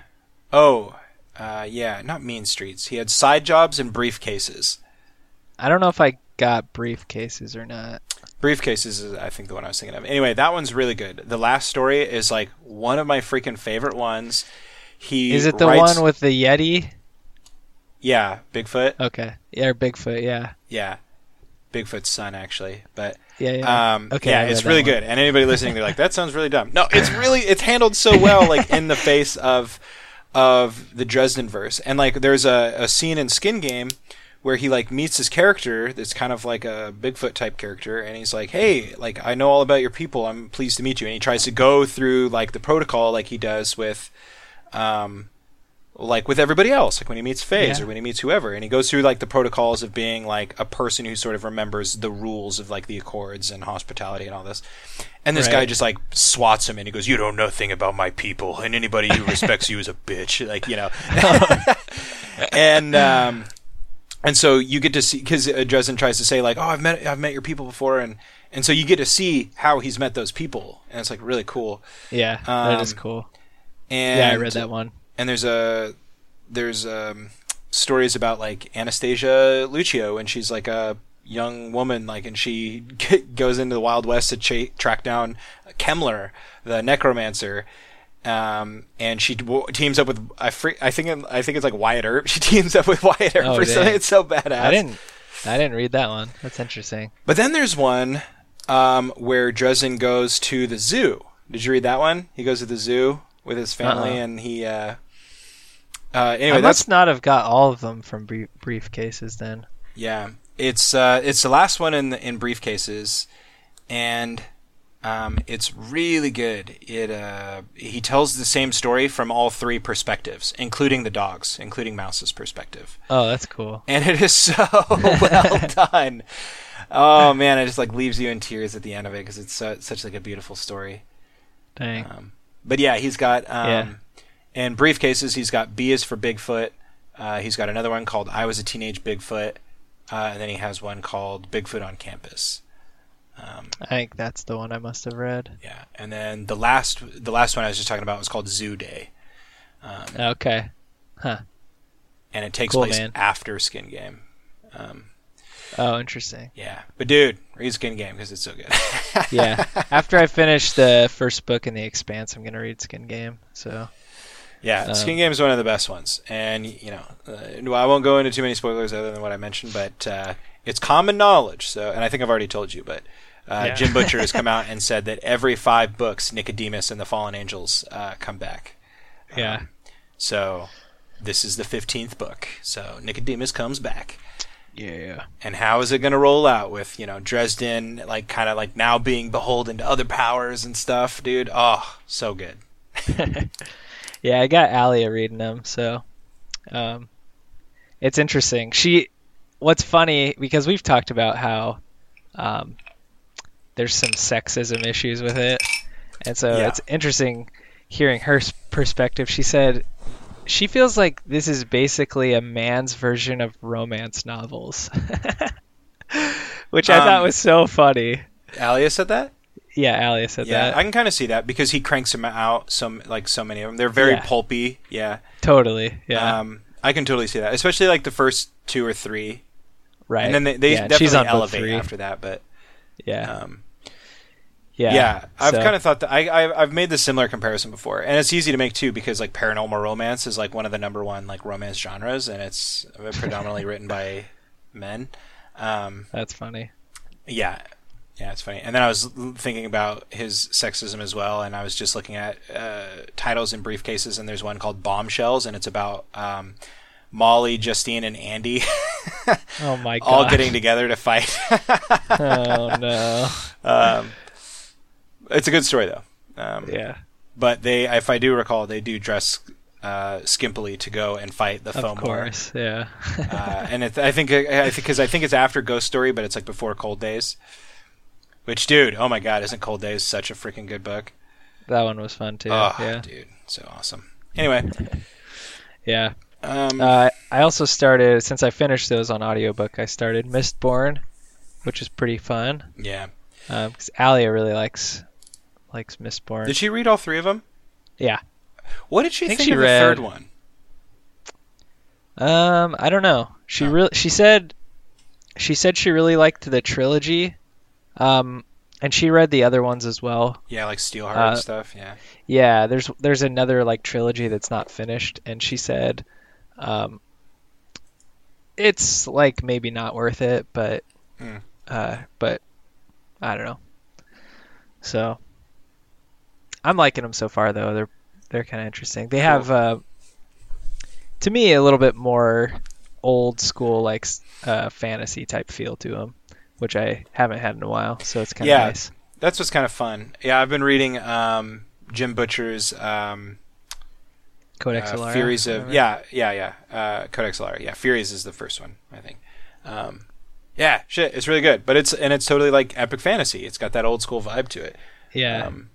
Oh, uh, yeah, not Mean Streets. He had side jobs and briefcases. I don't know if I got briefcases or not. Briefcases is, I think, the one I was thinking of. Anyway, that one's really good. The last story is like one of my freaking favorite ones. He Is it the writes- one with the Yeti? Yeah, Bigfoot. Okay. Yeah, or Bigfoot. Yeah. Yeah, Bigfoot's son actually, but Yeah. Yeah. Um, Okay, yeah, it's really one. good. And anybody listening, they're like, "That sounds really dumb." No, it's [LAUGHS] really it's handled so well, like in the face of of the Dresden verse. And like, there's a, a scene in Skin Game where he like meets his character that's kind of like a Bigfoot type character, and he's like, "Hey, like I know all about your people. I'm pleased to meet you." And he tries to go through like the protocol, like he does with, um, like with everybody else, like when he meets FaZe Yeah. or when he meets whoever, and he goes through like the protocols of being like a person who sort of remembers the rules of like the Accords and hospitality and all this. And this guy just like swats him, and he goes, "You don't know nothing about my people, and anybody who respects you is a bitch." Like you know, [LAUGHS] and um, and so you get to see because uh, Dresden tries to say like, "Oh, I've met I've met your people before," and and so you get to see how he's met those people, and it's like really cool. Yeah. that is um, cool. And Yeah, I read that one. And there's a there's um, stories about like Anastasia Luccio and she's like a young woman like and she [LAUGHS] goes into the Wild West to cha- track down Kemmler, the necromancer um, and she w- teams up with I, I think I think it's like Wyatt Earp [LAUGHS] she teams up with Wyatt Earp Oh, for something it's so badass I didn't. I didn't read that one. That's interesting. but then there's one um, where Dresden goes to the zoo. Did you read that one? He goes to the zoo with his family, Uh-uh. and he. Uh, uh, anyway, I that's must not have got all of them from brief- briefcases then. yeah. It's uh, it's the last one in the, in briefcases, and um, it's really good. It uh, he tells the same story from all three perspectives, including the dogs, including Mouse's perspective. Oh, that's cool. and it is so [LAUGHS] well [LAUGHS] done. Oh man, it just like leaves you in tears at the end of it because it's so, such like a beautiful story. Dang. Um, but yeah, he's got um, In briefcases. He's got B is for Bigfoot. Uh, he's got another one called I was a teenage Bigfoot, uh, and then he has one called Bigfoot on campus. Um, I think that's the one I must have read. yeah, and then the last the last one I was just talking about was called Zoo Day, um, Okay. Huh. And it takes Cool, place man. after Skin Game. Um, Oh, interesting. yeah, but dude, read Skin Game because it's so good. Yeah. [LAUGHS] After I finish the first book in the Expanse, I'm gonna read Skin Game. So Yeah, Um, Skin Game is one of the best ones, and you know, uh, I won't go into too many spoilers other than what I mentioned, but uh, it's common knowledge. So, and I think I've already told you, but uh, Yeah. Jim Butcher has come [LAUGHS] out and said that every five books, Nicodemus and the Fallen Angels uh, come back. yeah. Um, so, this is the fifteenth book. So Nicodemus comes back, Yeah. and how is it going to roll out with you know Dresden, like kind of like now being beholden to other powers and stuff, dude? Oh, so good. [LAUGHS] yeah, I got Alia reading them, so um, it's interesting. She, what's funny because we've talked about how um, there's some sexism issues with it, and so Yeah. it's interesting hearing her perspective. She said she feels like this is basically a man's version of romance novels, [LAUGHS] which I thought Um, was so funny. Alia said that. Yeah, Alia said Yeah, that. I can kind of see that because he cranks them out some like so many of them. They're very Yeah. pulpy. Yeah. Totally. Yeah. Um, I can totally see that, especially like the first two or three, right. and then they, they yeah, definitely she's on book elevate after that. But Yeah. um, yeah. yeah, I've so- kind of thought that I, I I've made this similar comparison before, and it's easy to make too because like paranormal romance is like one of the number one like romance genres, and it's predominantly written by men. Um, That's funny. Yeah, yeah, it's funny. And then I was thinking about his sexism as well, and I was just looking at uh, titles in briefcases, and there's one called Bombshells, and it's about um, Molly, Justine, and Andy [LAUGHS] Oh my god. all getting together to fight. [LAUGHS] oh no. um, it's a good story though. Um, Yeah. But they, if I do recall, they do dress uh, skimpily to go and fight the Of Fomor. course. Yeah. uh, and it, I think I think because I think it's after Ghost Story, but it's like before Cold Days. Which, dude, oh my god, isn't Cold Days such a freaking good book? that one was fun too. oh, yeah. dude, so awesome. Anyway, [LAUGHS] Yeah. um, Uh, I also started since I finished those on audiobook. I started Mistborn, which is pretty fun. yeah. because Alia really likes likes Mistborn. Did she read all three of them? Yeah. What did she think think she of read- the third one? Um, I don't know. She Oh. really she said she said she really liked the trilogy. Um, and she read the other ones as well. Yeah, like Steelheart Uh, stuff. Yeah. Yeah, there's there's another like trilogy that's not finished, and she said, um, it's like maybe not worth it, but, Hmm. uh, but I don't know. So I'm liking them so far, though. They're they're kind of interesting. They have, uh, to me, a little bit more old school like uh, fantasy type feel to them, which I haven't had in a while. So it's kind of Yeah. nice. That's what's kind of fun. Yeah, I've been reading um, Jim Butcher's um, Codex uh, Alera, Furies of yeah, yeah, yeah. Uh, Codex Alera. Yeah, Furies is the first one, I think. Um, yeah, shit, it's really good, but it's and it's totally like epic fantasy. It's got that old school vibe to it. yeah. Um,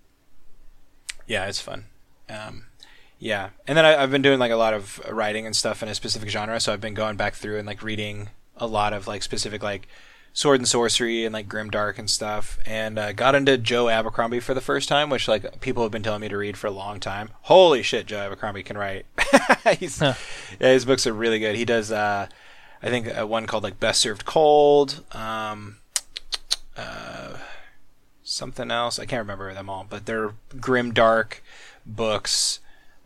yeah, it's fun. Um, yeah, and then I, I've been doing like a lot of writing and stuff in a specific genre, so I've been going back through and like reading a lot of like specific like sword and sorcery and like grim dark and stuff, and uh, got into Joe Abercrombie for the first time, which like people have been telling me to read for a long time. Holy shit, Joe Abercrombie can write. [LAUGHS] He's, Huh. yeah, his books are really good. He does, uh, I think, uh, one called like Best Served Cold. Um, uh, something else. I can't remember them all, but they're grim, dark books,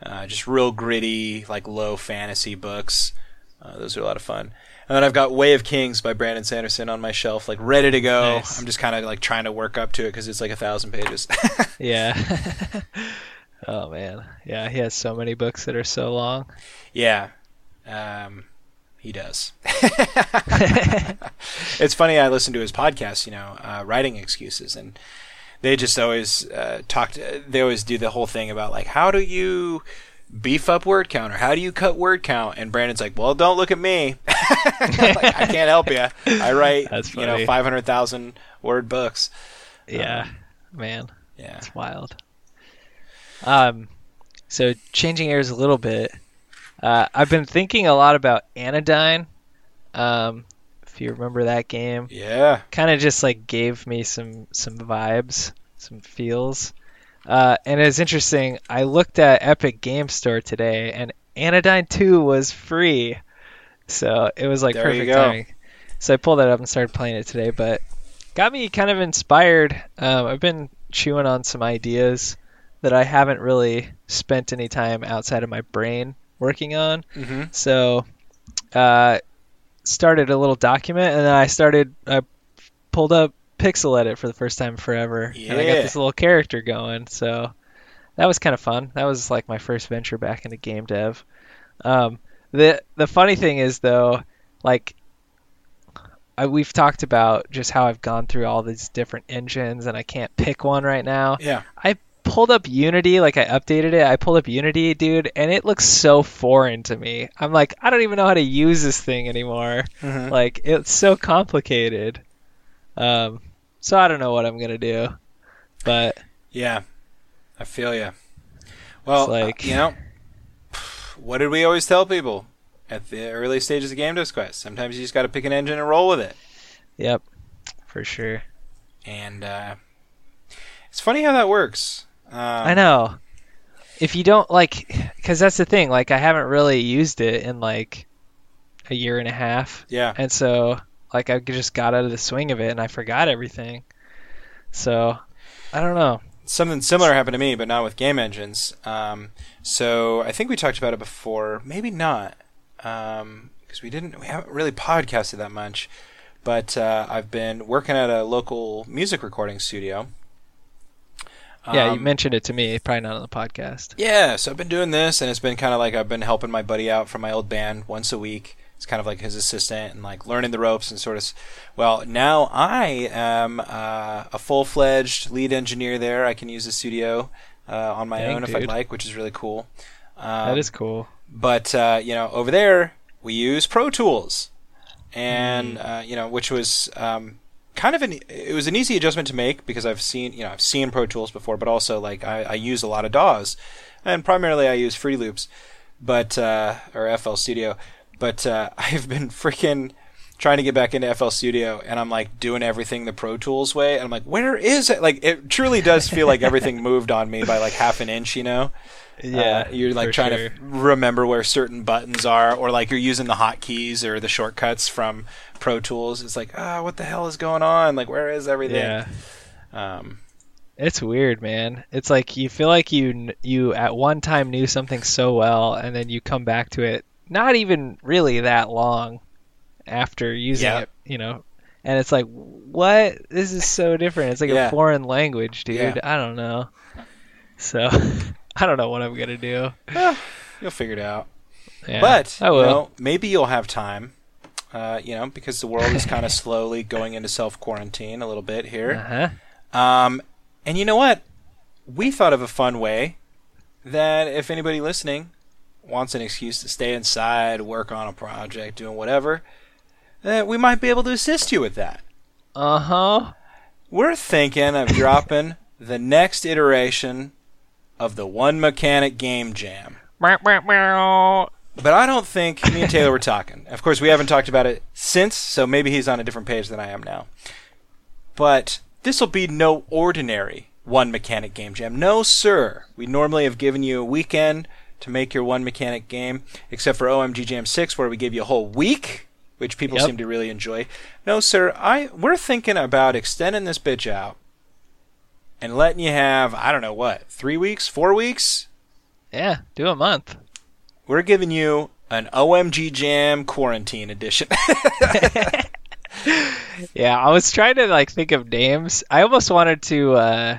uh, just real gritty, like low fantasy books. Uh, those are a lot of fun. And then I've got Way of Kings by Brandon Sanderson on my shelf, like ready to go. Nice. I'm just kind of like trying to work up to it because it's like a thousand pages. [LAUGHS] Yeah. [LAUGHS] oh man. Yeah, he has so many books that are so long. yeah, um, he does. [LAUGHS] it's funny. I listen to his podcast, you know, uh, writing excuses, and they just always uh, talk. They always do the whole thing about like, how do you beef up word count or how do you cut word count? And Brandon's like, well, don't look at me. [LAUGHS] like, I can't help you. I write, you know, five hundred thousand word books. Yeah. man, Yeah. it's wild. Um so changing gears a little bit. Uh, I've been thinking a lot about Anodyne. Um if you remember that game. Yeah. kind of just like gave me some some vibes, some feels. Uh, and it's interesting. I looked at Epic Game Store today, and Anodyne 2 was free, so it was like There perfect timing. So I pulled that up and started playing it today, but got me kind of inspired. Um, I've been chewing on some ideas that I haven't really spent any time outside of my brain working on. hmm So, uh, started a little document, and then I started. I pulled up Pyxel Edit for the first time forever, and I got this little character going. So that was kind of fun. That was like my first venture back into game dev. Um, the the funny thing is though, like. I, we've talked about just how I've gone through all these different engines and I can't pick one right now Yeah. I pulled up Unity, like I updated it. I pulled up Unity, dude, and it looks so foreign to me. I'm like, I don't even know how to use this thing anymore. Mhm. Like, it's so complicated. Um, so I don't know what I'm gonna do, but Yeah, I feel you. Well, like- you know, what did we always tell people at the early stages of Game Dev Quest? Sometimes you just got to pick an engine and roll with it. Yep, for sure. And uh, it's funny how that works. Um, I know. If you don't like, because that's the thing. Like, I haven't really used it in like a year and a half, Yeah. and so like I just got out of the swing of it, and I forgot everything. So, I don't know. Something similar happened to me, but not with game engines. Um, so I think we talked about it before, maybe not, because we didn't. We haven't really podcasted that much. But uh, I've been working at a local music recording studio. yeah, you Um, mentioned it to me, probably not on the podcast. Yeah, so I've been doing this, and it's been kind of like I've been helping my buddy out from my old band once a week. It's kind of like his assistant and like learning the ropes and sort of. Well, now I am uh, a full fledged lead engineer there. I can use the studio uh, on my Dang, own if dude. I'd like, which is really cool. Um, that is cool. but uh, you know, over there we use Pro Tools, and uh, you know, which was um, kind of an it was an easy adjustment to make because I've seen you know I've seen Pro Tools before, but also like I, I use a lot of DAWs, and primarily I use Fruity Loops, but uh, or FL Studio, but uh, [LAUGHS] I've been freaking trying to get back into FL Studio, and I'm like doing everything the Pro Tools way, and I'm like, where is it? Like it truly does feel like everything [LAUGHS] moved on me by like half an inch, you know. Yeah, Uh, you're like trying sure. to remember where certain buttons are, or like you're using the hotkeys or the shortcuts from Pro Tools. It's like, ah, what the hell is going on? Like, where is everything? Yeah, Um, it's weird, man. It's like you feel like you you at one time knew something so well, and then you come back to it not even really that long after using Yeah. it, you know. And it's like, what? This is so different. It's like Yeah. a foreign language, dude. Yeah. I don't know. So, [LAUGHS] I don't know what I'm gonna do. [SIGHS] you'll figure it out. Yeah. But I you will. know, maybe you'll have time. Uh, you know, because the world is [LAUGHS] kind of slowly going into self quarantine a little bit here. Uh-huh. Um, and you know what? We thought of a fun way that if anybody listening wants an excuse to stay inside, work on a project, doing whatever, that we might be able to assist you with that. Uh huh. We're thinking of dropping the next iteration of the One Mechanic Game Jam. But I don't think me and Taylor were talking. Of course, we haven't talked about it since, so maybe he's on a different page than I am now. But this will be no ordinary one mechanic game jam. No, sir. We normally have given you a weekend to make your one mechanic game, except for OMG Jam 6, where we give you a whole week, which people Yep. seem to really enjoy. No, sir. I we're thinking about extending this bitch out and letting you have I don't know what three weeks, four weeks. Yeah, do a month. We're giving you an OMG Jam quarantine edition. [LAUGHS] Yeah, I was trying to like think of names. I almost wanted to uh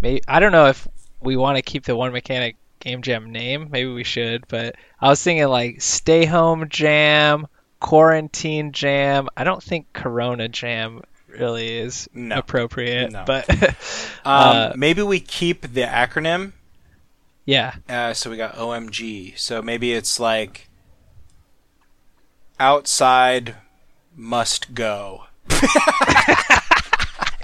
maybe I don't know if we want to keep the one mechanic game jam name. Maybe we should, but I was thinking like stay home jam, quarantine jam. I don't think corona jam really is No. appropriate, No. but [LAUGHS] um, Uh, maybe we keep the acronym. yeah. Uh, so we got OMG. So maybe it's like outside must go. [LAUGHS]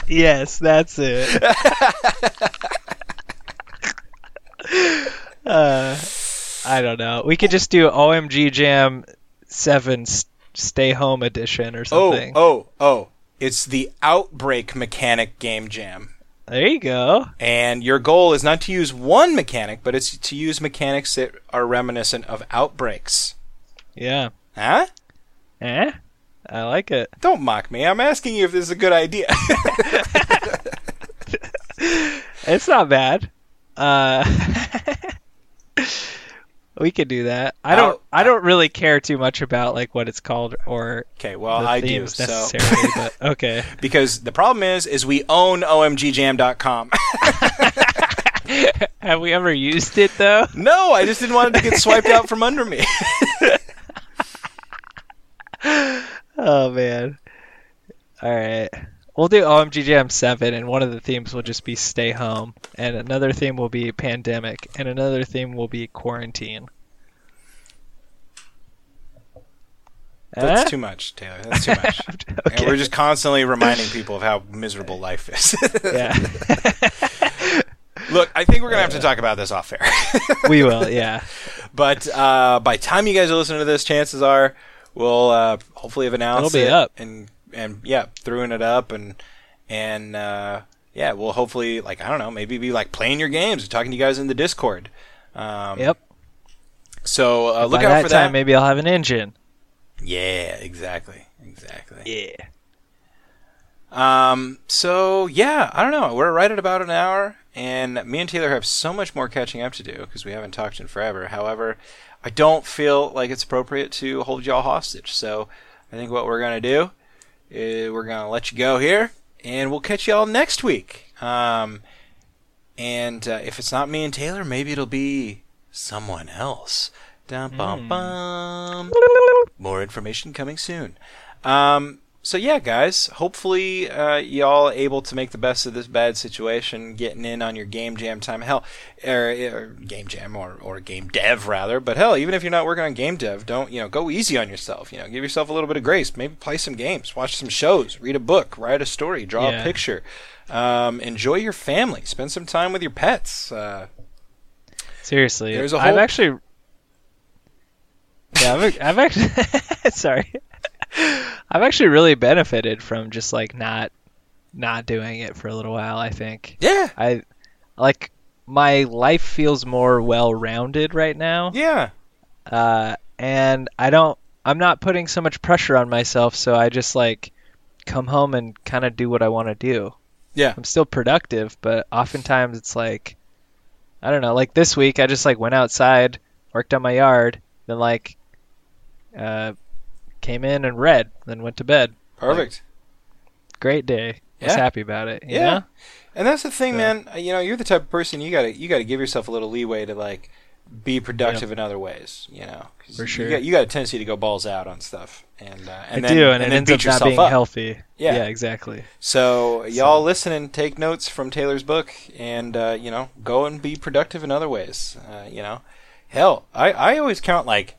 Yes, that's it. [LAUGHS] uh, I don't know. We could just do OMG Jam Seven Stay Home Edition or something. Oh, oh, oh! It's the Outbreak Mechanic Game Jam. There you go. And your goal is not to use one mechanic, but it's to use mechanics that are reminiscent of outbreaks. Yeah. Huh? Eh? I like it. Don't mock me. I'm asking you if this is a good idea. [LAUGHS] It's not bad. Uh, [LAUGHS] we could do that. I don't. Out- I don't really care too much about like what it's called or okay, well, the I do. themes So necessarily, but [LAUGHS] okay. because the problem is, is we own OMGJam.com. [LAUGHS] Have we ever used it though? no, I just didn't want it to get swiped out from under me. [LAUGHS] Oh man. All right. We'll do OMG Jam 7 and one of the themes will just be stay home and another theme will be pandemic and another theme will be quarantine. That's Eh? too much, Taylor. That's too much. [LAUGHS] And we're just constantly reminding people of how miserable life is. yeah. [LAUGHS] [LAUGHS] Look, I think we're gonna have to talk about this off air. we will, yeah. but uh, by the time you guys are listening to this, chances are we'll uh, hopefully have announced It'll be it up. and and yeah, throwing it up and and uh, yeah, we'll hopefully like I don't know, maybe be like playing your games talking to you guys in the Discord. Um, Yep. So uh, look By out that for time, that. maybe I'll have an engine. Yeah, exactly, exactly. Yeah. Um, so yeah, I don't know. We're right at about an hour, and me and Taylor have so much more catching up to do because we haven't talked in forever. However, I don't feel like it's appropriate to hold y'all hostage. So I think what we're gonna do we're gonna let you go here, and we'll catch y'all next week. Um, and uh, if it's not me and Taylor, maybe it'll be someone else. Dum bum bum. More information coming soon. Um, so yeah, guys. Hopefully, uh, y'all able to make the best of this bad situation, getting in on your game jam time. Hell, or, or game jam or or game dev rather. But hell, even if you're not working on game dev, don't you know go easy on yourself. You know, give yourself a little bit of grace. Maybe play some games, watch some shows, read a book, write a story, draw a picture. Um, enjoy your family. Spend some time with your pets. Uh, Seriously, There's a I've whole- actually. Yeah, I've, I've actually. [LAUGHS] sorry, I've actually really benefited from just like not, not doing it for a little while. I think yeah, I, like, my life feels more well-rounded right now. yeah, uh, and I don't. I'm not putting so much pressure on myself, so I just like come home and kind of do what I want to do. Yeah. I'm still productive, but oftentimes it's like I don't know. Like this week, I just like went outside, worked on my yard, then like uh, came in and read, then went to bed. perfect. Great day. Was happy about it. You Yeah. know? And that's the thing, So- man. You know, you're the type of person you gotta you gotta give yourself a little leeway to like be productive in other ways. You know, For you sure. got, you got a tendency to go balls out on stuff, and uh, and I then, do, and, it then ends up not being up. healthy. Yeah. yeah, exactly. So y'all listening, take notes from Taylor's book, and uh, you know, go and be productive in other ways. Uh, you know, hell, I I always count like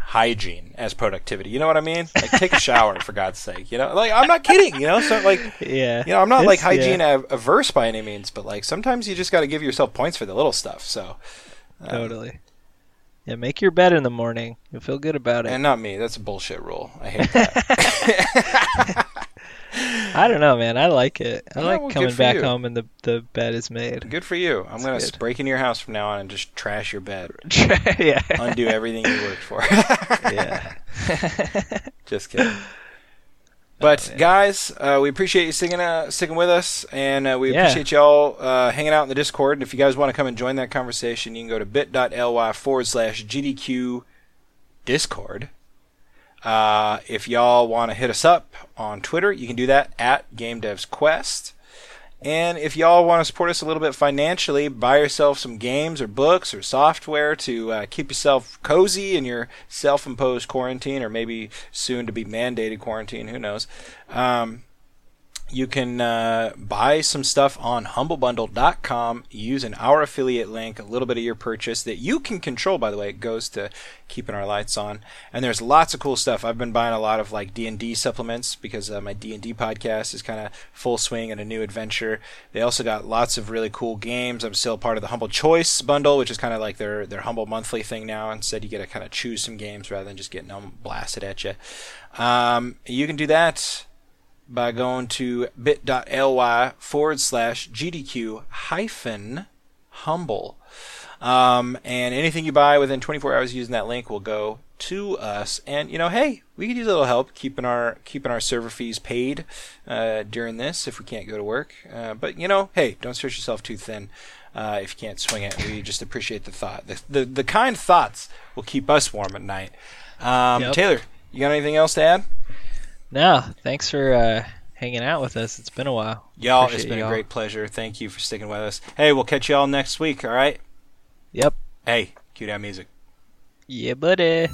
hygiene as productivity. You know what I mean? Like take a shower for God's sake. You know, like I'm not kidding. You know, so like Yeah. you know, I'm not like hygiene yeah, averse by any means, but like sometimes you just got to give yourself points for the little stuff. So, um, totally. Yeah, make your bed in the morning. You'll feel good about it. and not me. That's a bullshit rule. I hate that. [LAUGHS] I don't know, man. I like it. I Yeah, like well, coming back you. home and the the bed is made. Good for you. I'm gonna good. break into your house from now on and just trash your bed, [LAUGHS] yeah. undo everything you worked for. [LAUGHS] yeah. [LAUGHS] just kidding. But man. guys, uh, we appreciate you sticking uh, sticking with us, and uh, we Yeah. appreciate y'all uh, hanging out in the Discord. And if you guys want to come and join that conversation, you can go to bit.ly forward slash GDQ Discord. Uh, if y'all want to hit us up on Twitter, you can do that at Game Devs Quest. And if y'all want to support us a little bit financially, buy yourself some games or books or software to uh, keep yourself cozy in your self-imposed quarantine, or maybe soon to be mandated quarantine. Who knows? Um, you can uh, buy some stuff on humblebundle.com using our affiliate link. A little bit of your purchase that you can control, by the way, it goes to keeping our lights on. And there's lots of cool stuff. I've been buying a lot of like D&D supplements because uh, my D&D podcast is kind of full swing and a new adventure. They also got lots of really cool games. I'm still part of the Humble Choice bundle, which is kind of like their their Humble monthly thing now. Instead, you get to kind of choose some games rather than just getting them blasted at you. Um, you can do that by going to bit.ly forward slash GDQ hyphen humble. Um, and anything you buy within 24 hours using that link will go to us. And you know, hey, we could use a little help keeping our keeping our server fees paid uh, during this if we can't go to work. Uh, but you know, hey, don't stretch yourself too thin. Uh, if you can't swing it, we just appreciate the thought. The, the the kind thoughts will keep us warm at night. Um, Yep. Taylor, you got anything else to add? No, thanks for uh, hanging out with us. It's been a while. Y'all, it's Appreciate been a y'all. great pleasure. Thank you for sticking with us. Hey, we'll catch y'all next week, all right? Yep. Hey, cue that music. Yeah, buddy.